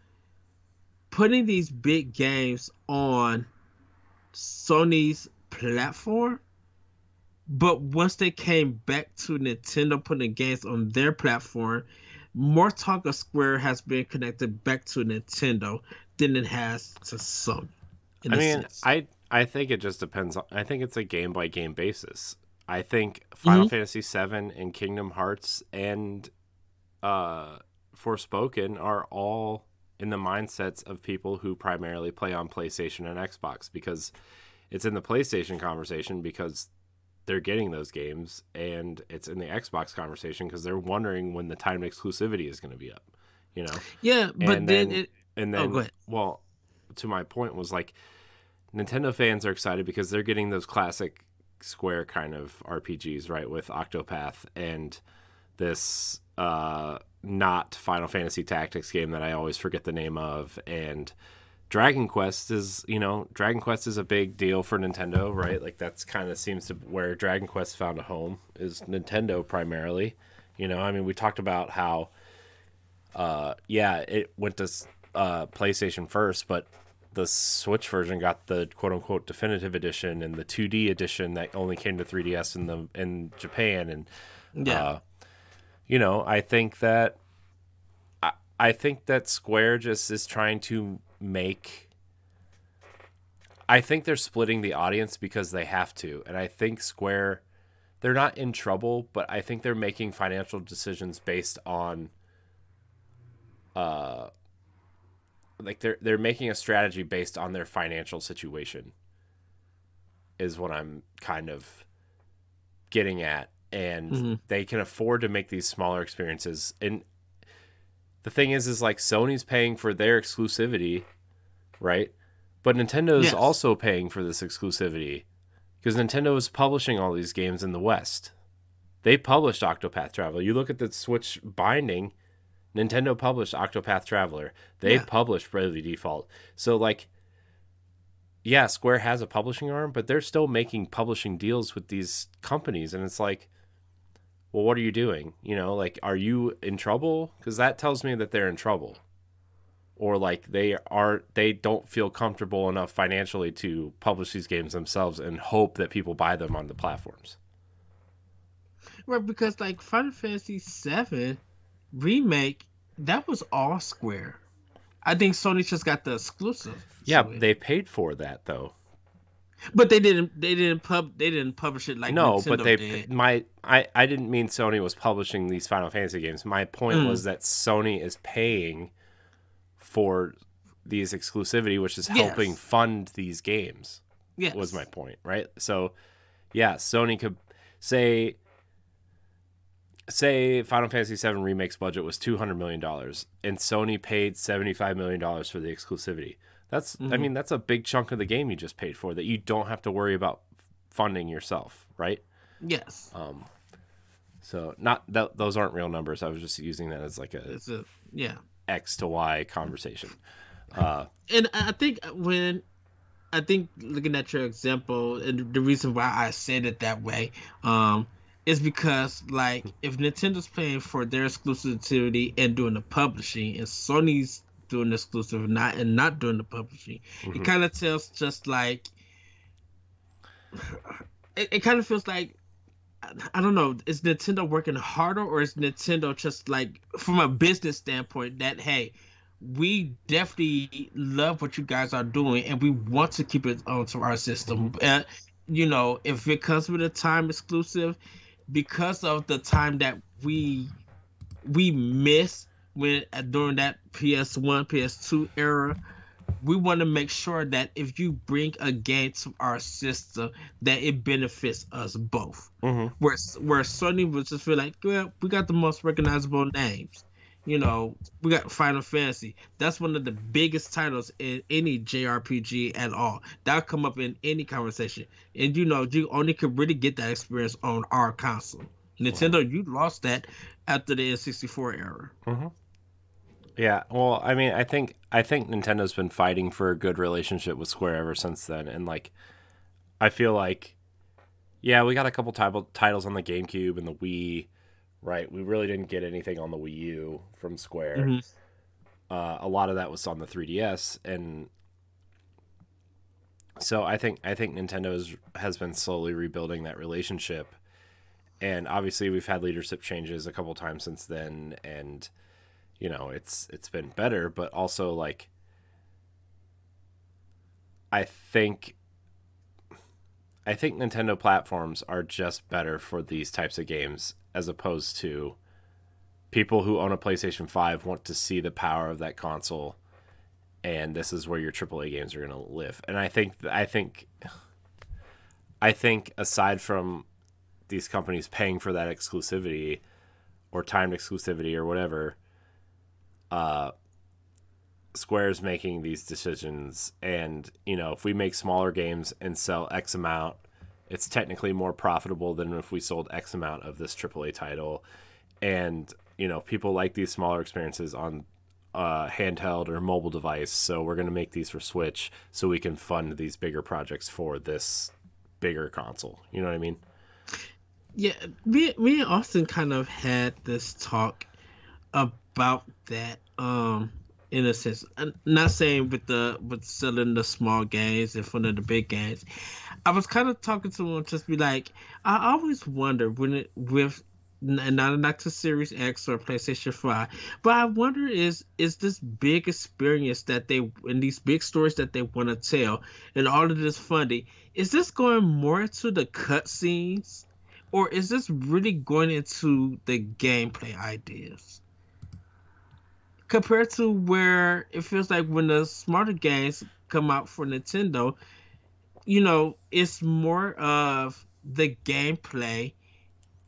putting these big games on Sony's platform. But once they came back to Nintendo putting games on their platform, more talk of Square has been connected back to Nintendo than it has to Sony. I mean, sense. I I think it just depends on. I think it's a game by game basis. I think Final mm-hmm. Fantasy VII and Kingdom Hearts and uh, Forspoken are all in the mindsets of people who primarily play on PlayStation and Xbox because it's in the PlayStation conversation because they're getting those games, and it's in the Xbox conversation because they're wondering when the timed exclusivity is going to be up. You know? Yeah, but and then, then it, and oh, then oh, well, to my point was like Nintendo fans are excited because they're getting those classic Square kind of RPGs, right, with Octopath and this uh, not Final Fantasy Tactics game that I always forget the name of, and Dragon Quest is you know Dragon Quest is a big deal for Nintendo, right? Like that's kind of seems to where Dragon Quest found a home is Nintendo primarily. You know, I mean, we talked about how, uh, yeah, it went to uh, PlayStation first, but the Switch version got the quote unquote definitive edition and the 2D edition that only came to 3DS in the in Japan and yeah. Uh, you know, I think that I, I think that Square just is trying to make I think they're splitting the audience because they have to. And I think Square they're not in trouble, but I think they're making financial decisions based on uh like they're they're making a strategy based on their financial situation is what I'm kind of getting at and mm-hmm. they can afford to make these smaller experiences. And the thing is, is like Sony's paying for their exclusivity, right? But Nintendo's also paying for this exclusivity because Nintendo is publishing all these games in the West. They published Octopath Traveler. You look at the Switch binding, Nintendo published Octopath Traveler. They yeah. published Bravely Default. So like yeah, Square has a publishing arm, but they're still making publishing deals with these companies and it's like well, what are you doing? You know, like, are you in trouble? Because that tells me that they're in trouble. Or like they are, they don't feel comfortable enough financially to publish these games themselves and hope that people buy them on the platforms. Right, because like Final Fantasy VII remake, that was all Square. I think Sony just got the exclusive. Yeah, they paid for that though. But they didn't. They didn't pub. They didn't publish it like no. Nintendo but they did. my I I didn't mean Sony was publishing these Final Fantasy games. My point mm. was that Sony is paying for these exclusivity, which is helping yes. fund these games. Yes. was my point, right? So, yeah, Sony could say say Final Fantasy VII Remake's budget was two hundred million dollars, and Sony paid seventy five million dollars for the exclusivity. That's mm-hmm. I mean that's a big chunk of the game you just paid for that you don't have to worry about funding yourself, right? Yes. Um. So not that those aren't real numbers. I was just using that as like a, it's a yeah X to Y conversation. Uh, and I think when I think looking at your example and the reason why I said it that way, um, is because like if Nintendo's paying for their exclusivity and doing the publishing, and Sony's doing the exclusive not and not doing the publishing, mm-hmm. it kind of tells just like it, it kind of feels like I don't know, is Nintendo working harder or is Nintendo just like from a business standpoint that hey, we definitely love what you guys are doing and we want to keep it onto our system. Mm-hmm. Uh, you know, if it comes with a time exclusive, because of the time that we we miss when uh, during that PS1, PS2 era, we want to make sure that if you bring a game to our system, that it benefits us both. Mm-hmm. Where where Sony would just feel like, well, we got the most recognizable names. You know, we got Final Fantasy. That's one of the biggest titles in any JRPG at all. That'll come up in any conversation. And you know, you only could really get that experience on our console. Nintendo, wow. you lost that after the N64 era. Mm-hmm. Yeah, well, I mean, I think I think Nintendo's been fighting for a good relationship with Square ever since then, and like, I feel like, yeah, we got a couple t- titles on the GameCube and the Wii, right? We really didn't get anything on the Wii U from Square. Mm-hmm. Uh, a lot of that was on the 3DS, and so I think I think Nintendo has been slowly rebuilding that relationship, and obviously we've had leadership changes a couple times since then, and you know it's it's been better but also like i think i think nintendo platforms are just better for these types of games as opposed to people who own a playstation 5 want to see the power of that console and this is where your aaa games are going to live. And i think i think i think aside from these companies paying for that exclusivity or timed exclusivity or whatever uh, Square's making these decisions, and you know, if we make smaller games and sell X amount, it's technically more profitable than if we sold X amount of this AAA title. And you know, people like these smaller experiences on uh, handheld or mobile device, so we're going to make these for Switch so we can fund these bigger projects for this bigger console. You know what I mean? Yeah, we and Austin kind of had this talk about that um in a sense I'm not saying with the with selling the small games in front of the big games i was kind of talking to him just be like i always wonder when it with not not to Series X or PlayStation Five, but I wonder is is this big experience that they in these big stories that they want to tell and all of this funding is this going more into the cutscenes or is this really going into the gameplay ideas? Compared to where it feels like when the smarter games come out for Nintendo, you know, it's more of the gameplay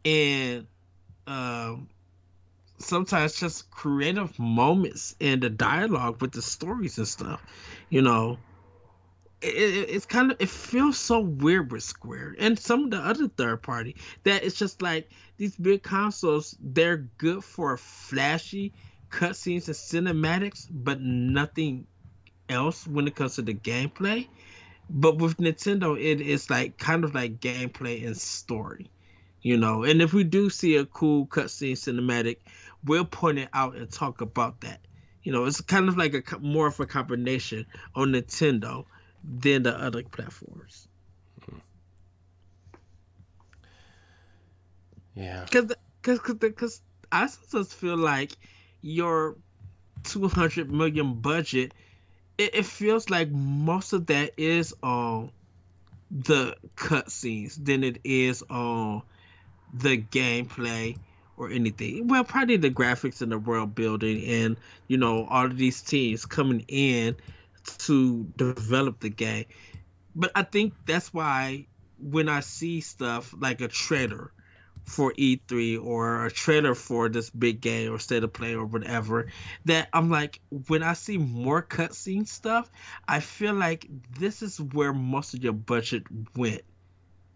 and um, sometimes just creative moments and the dialogue with the stories and stuff. You know, it, it, it's kind of it feels so weird with Square and some of the other third party that it's just like these big consoles. They're good for flashy cutscenes and cinematics, but nothing else when it comes to the gameplay. But with Nintendo, it is like kind of like gameplay and story, you know. And if we do see a cool cutscene cinematic, we'll point it out and talk about that. You know, it's kind of like a more of a combination on Nintendo than the other platforms. Hmm. Yeah. Because because because I just feel like your 200 million budget, it, it feels like most of that is on the cutscenes than it is on the gameplay or anything. Well, probably the graphics and the world building and you know all of these teams coming in to develop the game. But I think that's why when I see stuff like a trailer for E3 or a trailer for this big game or state of play or whatever, that I'm like, when I see more cutscene stuff, I feel like this is where most of your budget went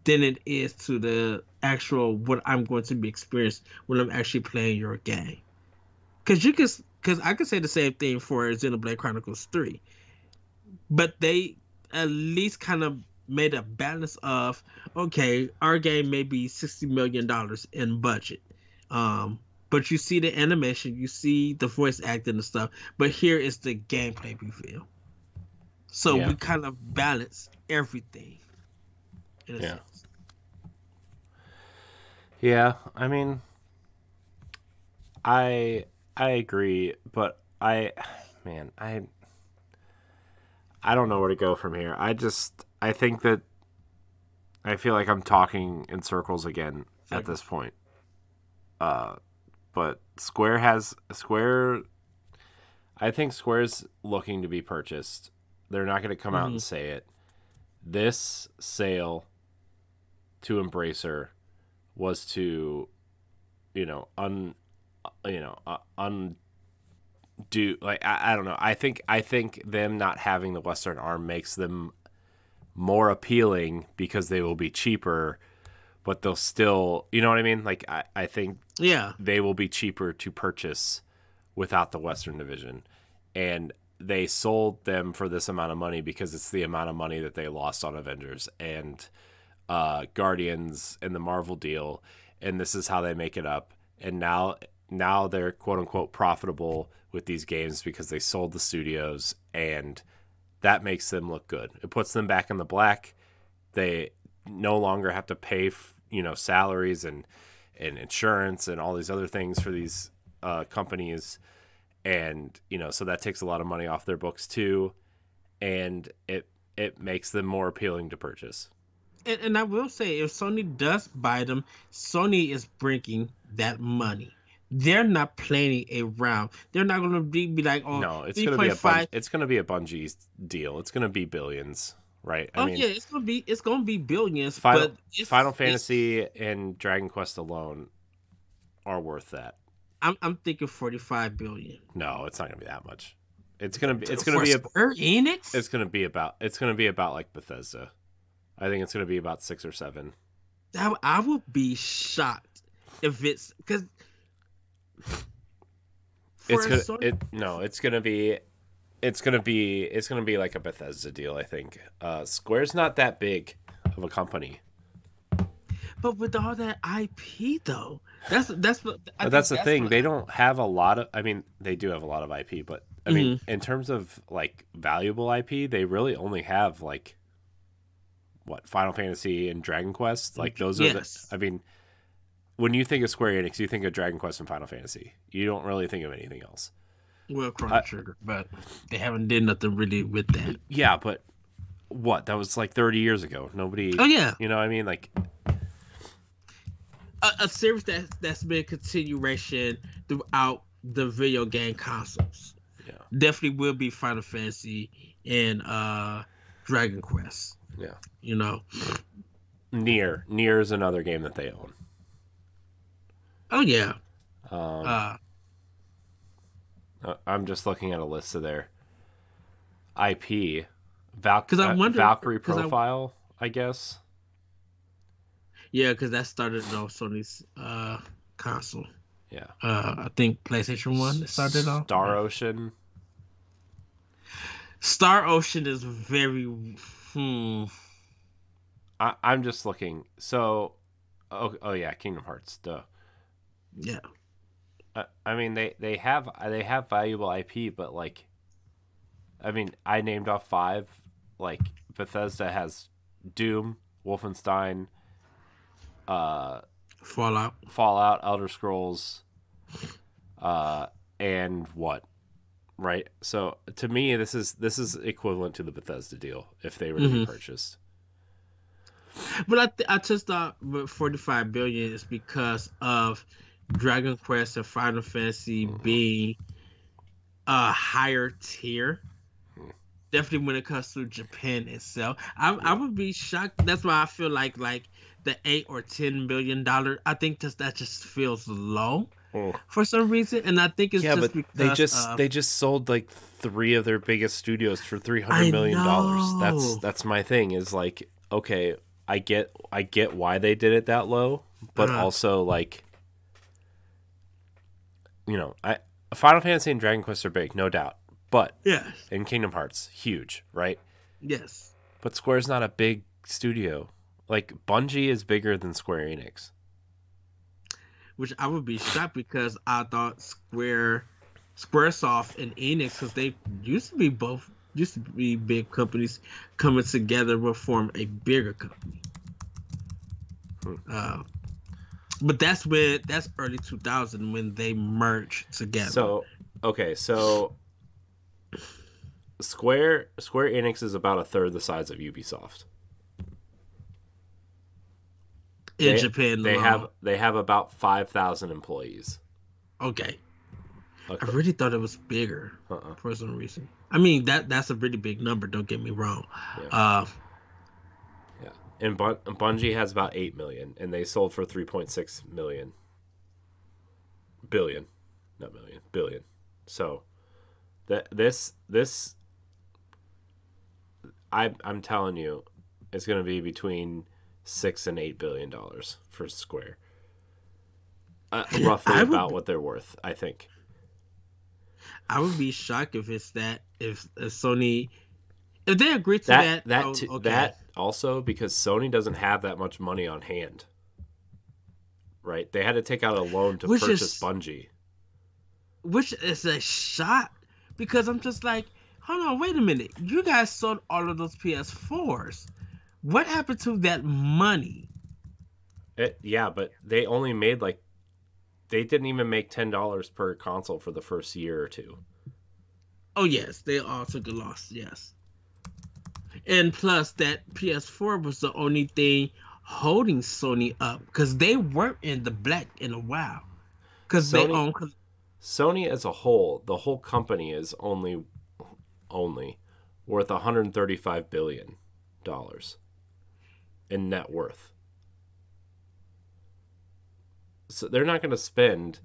than it is to the actual what I'm going to be experienced when I'm actually playing your game. Cause you can, cause I could say the same thing for Xenoblade Chronicles Three, but they at least kind of made a balance of okay, our game may be sixty million dollars in budget, um, but you see the animation, you see the voice acting and stuff, but here is the gameplay reveal. So Yeah. we kind of balance everything. in a Yeah. sense. Yeah, I mean, I I agree, but I, man, I I don't know where to go from here. I just I think that I feel like I'm talking in circles again at this point. Uh, but Square has Square. I think Square's looking to be purchased. They're not going to come out and say it. This sale to Embracer was to, you know, un, you know, uh, undo like I, I don't know. I think I think them not having the Western arm makes them more appealing because they will be cheaper, but they'll still, you know what I mean? Like I, I think Yeah. they will be cheaper to purchase without the Western division. And they sold them for this amount of money because it's the amount of money that they lost on Avengers and uh, Guardians and the Marvel deal. And this is how they make it up. And now, now they're quote unquote profitable with these games because they sold the studios and that makes them look good. It puts them back in the black. They no longer have to pay, you know, salaries and and insurance and all these other things for these uh, companies, and you know, so that takes a lot of money off their books too, and it it makes them more appealing to purchase. And, and I will say, if Sony does buy them, Sony is bringing that money. They're not playing around. They're not going to be, be like, oh, No, it's gonna be a 3.5 Bun- it's gonna be a Bungie deal. It's gonna be billions, right? Oh yeah, it's gonna be it's gonna be billions. Final Final Fantasy and Dragon Quest alone are worth that. I'm I'm thinking 45 billion. No, it's not gonna be that much. It's gonna be it's gonna For be a, Square Enix. it's gonna be about it's gonna be about like Bethesda. I think it's gonna be about six or seven. I, I would be shocked if it's because It's gonna it no, it's gonna be it's gonna be it's gonna be like a Bethesda deal. I think. Uh, Square's not that big of a company. but with all that IP though, that's that's what But that's the think thing. what- They don't have a lot of. I mean, they do have a lot of IP, but I mean, Mm-hmm. in terms of like valuable IP, they really only have like what Final Fantasy and Dragon Quest. Like those are Yes. the. I mean, when you think of Square Enix, you think of Dragon Quest and Final Fantasy. You don't really think of anything else. well Chrono Trigger, but they haven't did nothing really with that. Yeah, but what? That was like thirty years ago. Nobody. Oh yeah, You know, what I mean, like a, a series that that's been continuation throughout the video game consoles. Yeah. definitely will be Final Fantasy and uh Dragon Quest. yeah. You know. NieR, NieR is another game that they own. Oh yeah. Um, Uh Uh, I'm just looking at a list of their IP. Val- I uh, wonder- Valkyrie 'cause I- profile, I, guess. yeah, because that started on Sony's uh console. Yeah. Uh I think PlayStation One started on. Star Ocean. Star Ocean is very hmm. I, I'm just looking. So, oh, oh yeah, Kingdom Hearts. Duh. Yeah. I, I mean, they they have they have valuable IP, but like, I mean, I named off five. Like Bethesda has Doom, Wolfenstein, uh, Fallout. Fallout, Elder Scrolls, uh, and what? Right. So to me, this is this is equivalent to the Bethesda deal if they were to be Mhm. purchased. But I th- I just thought 45 billion is because of Dragon Quest and Final Fantasy Mm-hmm. being a higher tier. Definitely when it comes to Japan itself, I, I would be shocked. That's why I feel like like the eight or ten million dollar. I think just that just feels low Oh. for some reason, and I think it's yeah, just but because they just of- they just sold like three of their biggest studios for three hundred million dollars. That's that's my thing. Is like okay, I get I get why they did it that low, but Uh-huh. also like you know, I Final Fantasy and Dragon Quest are big, no doubt, but yes, and Kingdom Hearts huge, right? yes. But Square's not a big studio. Like Bungie is bigger than Square Enix. Which I would be shocked because I thought Square, SquareSoft and Enix, because they used to be both used to be big companies coming together will form a bigger company. Hmm. Uh, but that's when that's early 2000 when they merged together. So, okay, so Square Square Enix is about a third the size of Ubisoft. in they- Japan, They alone. have they have about five thousand employees. okay. I really thought it was bigger Uh-uh. for some reason. I mean that that's a really big number. Don't get me wrong. Yeah. Uh, and Bun- Bungie has about eight million, and they sold for three point six million. Billion, not million, billion. So, that this this, I I'm telling you, it's going to be between six and eight billion dollars for Square. Uh, roughly would- about what they're worth, I think. I would be shocked if it's that if, if Sony if they agree to That that that oh, okay. that also because Sony doesn't have that much money on hand. Right? They had to take out a loan to Which purchase is- Bungie. which is a shot because I'm just like, hold on, wait a minute. You guys sold all of those PS4s. What happened to that money? It, yeah, but they only made like they didn't even make ten dollars per console for the first year or two. Oh yes, they all took a loss. Yes, and plus that PS4 was the only thing holding Sony up because they weren't in the black in a while because they Sony- own. 'cause- Sony as a whole, the whole company is only only worth 135 billion dollars in net worth. So they're not going to spend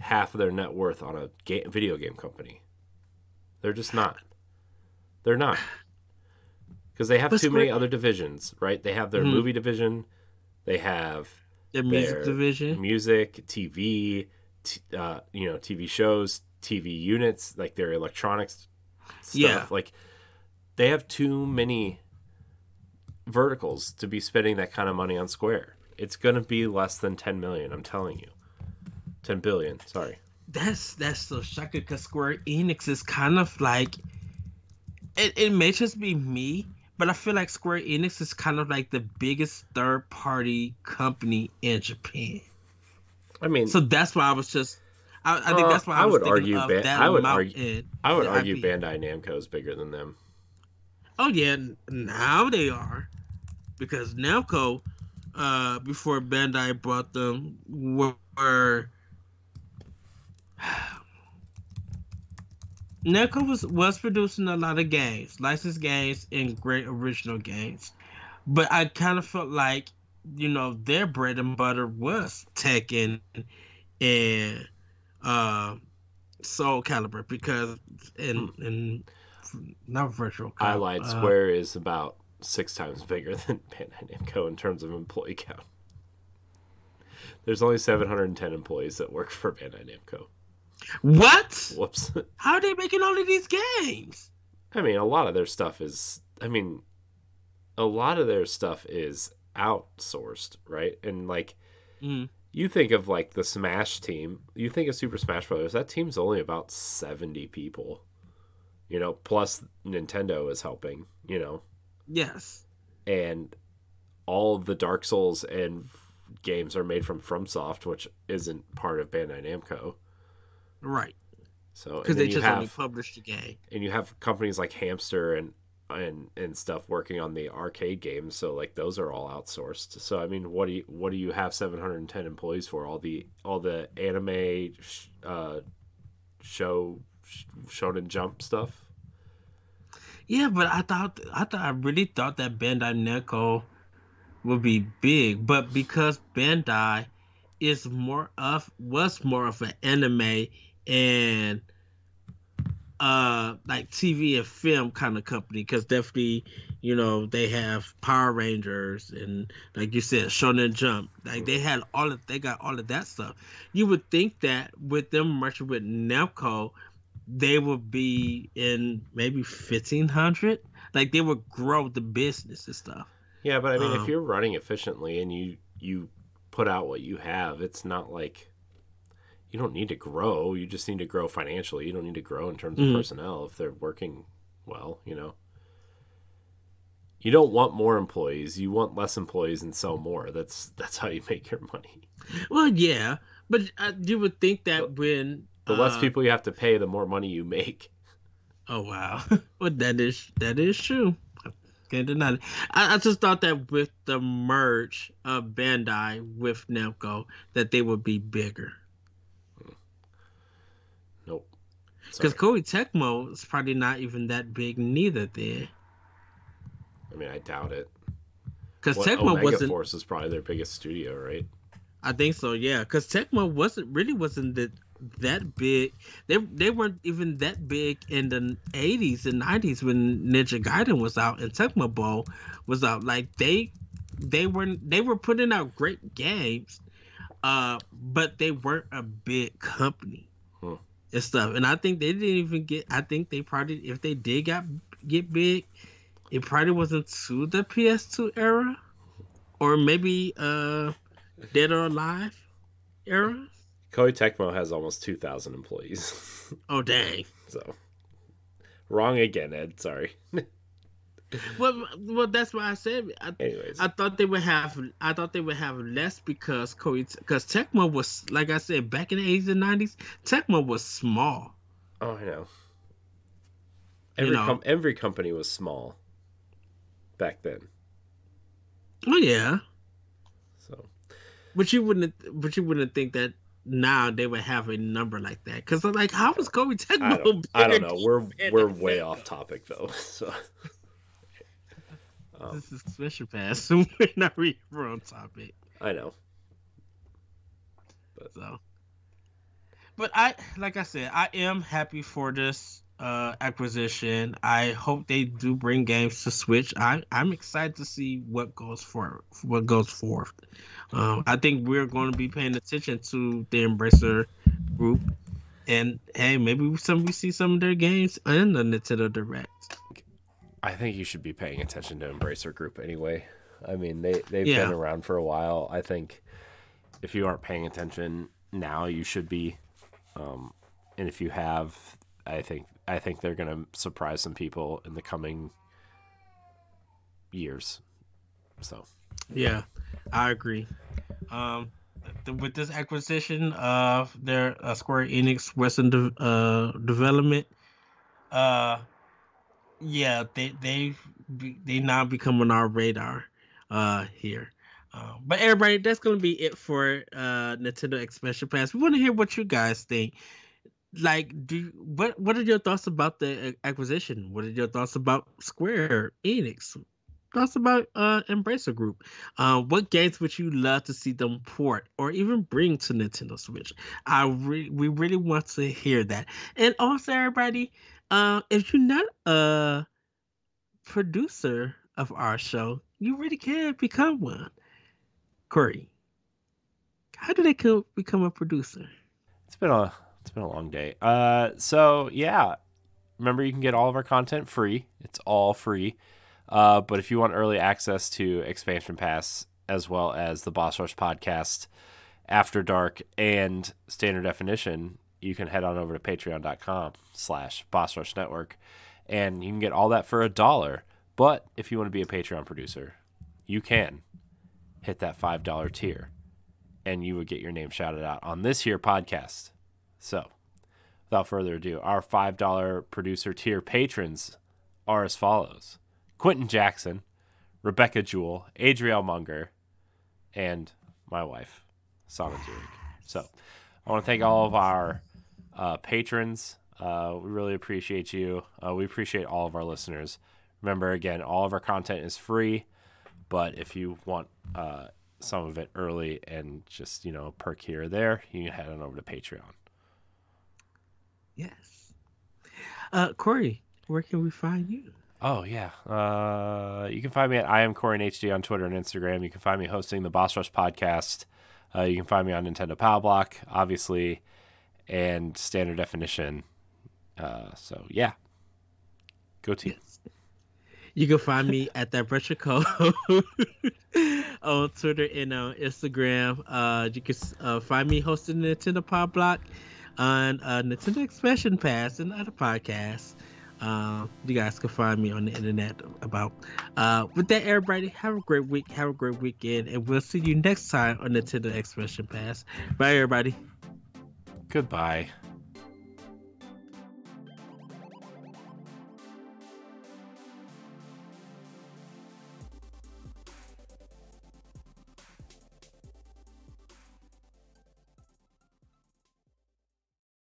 half of their net worth on a ga- video game company. They're just not. They're not. Because they have too many other divisions, right? They have their Mhm. movie division, they have their music their division. music, TV, t- uh, you know, TV shows, TV units, like their electronics stuff. Yeah. Like they have too many verticals to be spending that kind of money on Square. It's going to be less than 10 million, I'm telling you. 10 billion, sorry. That's that's so shocking because Square Enix is kind of like it, it may just be me, but I feel like Square Enix is kind of like the biggest third party company in Japan. I mean, So that's why I was just I, I think Uh, that's why I, I was would argue of Ban- that I would argue- I would argue IP. Bandai Namco is bigger than them. Oh yeah, now they are, because Namco, uh, before Bandai bought them, were, Namco was was producing a lot of games, licensed games, and great original games, but I kind of felt like you know their bread and butter was Tekken and uh, Soul Calibur because and and not virtual. I Cop, lied. uh, Square is about six times bigger than Bandai Namco in terms of employee count. There's only 710 employees that work for Bandai Namco. What? Whoops. How are they making all of these games? I mean, a lot of their stuff is. I mean, a lot of their stuff is outsourced, right? And like, Mm. you think of like the Smash team. You think of Super Smash Brothers. That team's only about 70 people. You know, plus Nintendo is helping. You know, Yes. and all of the Dark Souls and games are made from FromSoft, which isn't part of Bandai Namco. Right. So Because they just only have published the game. and you have companies like Hamster and and and stuff working on the arcade games. So like those are all outsourced. So I mean, what do you what do you have 710 employees for? All the all the anime sh- uh, show sh- Shonen Jump stuff. Yeah, but I thought I thought I really thought that Bandai Namco would be big, but because Bandai is more of was more of an anime and uh like TV and film kind of company because definitely you know they have Power Rangers and like you said Shonen Jump like they had all of they got all of that stuff. You would think that with them merging with Namco, they would be in maybe fifteen hundred. Like they would grow the business and stuff. Yeah, but I mean, Um, if you're running efficiently and you you put out what you have, it's not like you don't need to grow. You just need to grow financially. You don't need to grow in terms of Mhm. personnel if they're working well. You know, you don't want more employees. You want less employees and sell more. That's that's how you make your money. Well, yeah, but uh, you would think that when The less uh, people you have to pay, the more money you make. Oh wow, well that is that is true. Can't deny it. I, I just thought that with the merge of Bandai with Namco, that they would be bigger. Because. Koei Tecmo is probably not even that big neither. There. I mean, I doubt it. because Tecmo Omega wasn't. Force is probably their biggest studio, right? I think so. Yeah, because Tecmo wasn't really wasn't that that big. They they weren't even that big in the eighties and nineties when Ninja Gaiden was out and Tecmo Bowl was out. Like they they were they were putting out great games, uh, but they weren't a big company. And stuff. And I think they didn't even get. I think they probably if they did got get big, it probably wasn't to the PS2 era, or maybe uh, Dead or Alive era. Koei Tecmo has almost 2,000 employees. Oh dang! so, wrong again, Ed. Sorry. Well, well, that's why I said I, Anyways, I thought they would have. I thought they would have less because because Tecmo was like I said back in the eighties and nineties. Tecmo was small. oh, I know. You Every know. com- every company was small back then. Oh yeah, So, but you wouldn't. But you wouldn't think that now they would have a number like that. Because like, how was Koei Tecmo? I don't, I don't know. We're we're way off topic though. So, um, This is special pass, so we're not really we're on topic. I know. But. So, but I, like I said, I am happy for this uh acquisition. I hope they do bring games to Switch. I I'm excited to see what goes for what goes forth. Um, I think we're going to be paying attention to the Embracer group, and hey, maybe some we see some of their games in the Nintendo Direct. I think you should be paying attention to Embracer Group anyway. I mean, they they've Yeah. been around for a while. I think if you aren't paying attention now, you should be. Um, and if you have, I think I think they're going to surprise some people in the coming years. So, Yeah, I agree. Um, th- with this acquisition of their uh, Square Enix Western de- uh, development, uh, yeah, they they they now become on our radar uh here. Uh, but everybody, that's gonna be it for uh Nintendo Expansion Pass. We want to hear what you guys think. Like, do what? What are your thoughts about the uh, acquisition? What are your thoughts about Square Enix? Thoughts about uh Embracer Group? Uh, what games would you love to see them port or even bring to Nintendo Switch? I re- we really want to hear that. And also, everybody, uh, if you're not a producer of our show, you really can become one. Corey, how do they co- become a producer? It's been a it's been a long day. Uh, so yeah, remember you can get all of our content free. It's all free. Uh, but if you want early access to Expansion Pass as well as the Boss Rush podcast, After Dark, and Standard Definition, you can head on over to patreon.com slash Boss Rush Network, and you can get all that for a dollar. But if you want to be a Patreon producer, you can hit that five dollar tier, and you would get your name shouted out on this here podcast. So, without further ado, our $5 producer tier patrons are as follows Quentin Jackson, Rebecca Jewell, Adriel Munger, and my wife, Sana. So, I want to thank all of our uh, patrons. Uh, we really appreciate you. Uh, we appreciate all of our listeners. Remember, again, all of our content is free, but if you want uh, some of it early and just you know perk here or there, you can head on over to Patreon. Yes. Uh, Corey, where can we find you? Oh yeah, uh, you can find me at I am Corey HD on Twitter and Instagram. You can find me hosting the Boss Rush podcast. Uh, you can find me on Nintendo Power Block, obviously, and Standard Definition. Uh, so yeah, go team. Yes. You can find me at that retro code on Twitter and on Instagram. Uh, you can uh, find me hosting the Nintendo Power Block on uh, Nintendo Expansion Pass and other podcasts. Uh, you guys can find me on the internet about. Uh, with that, everybody, have a great week, have a great weekend, and we'll see you next time on Nintendo Expansion Pass. Bye, everybody. Goodbye.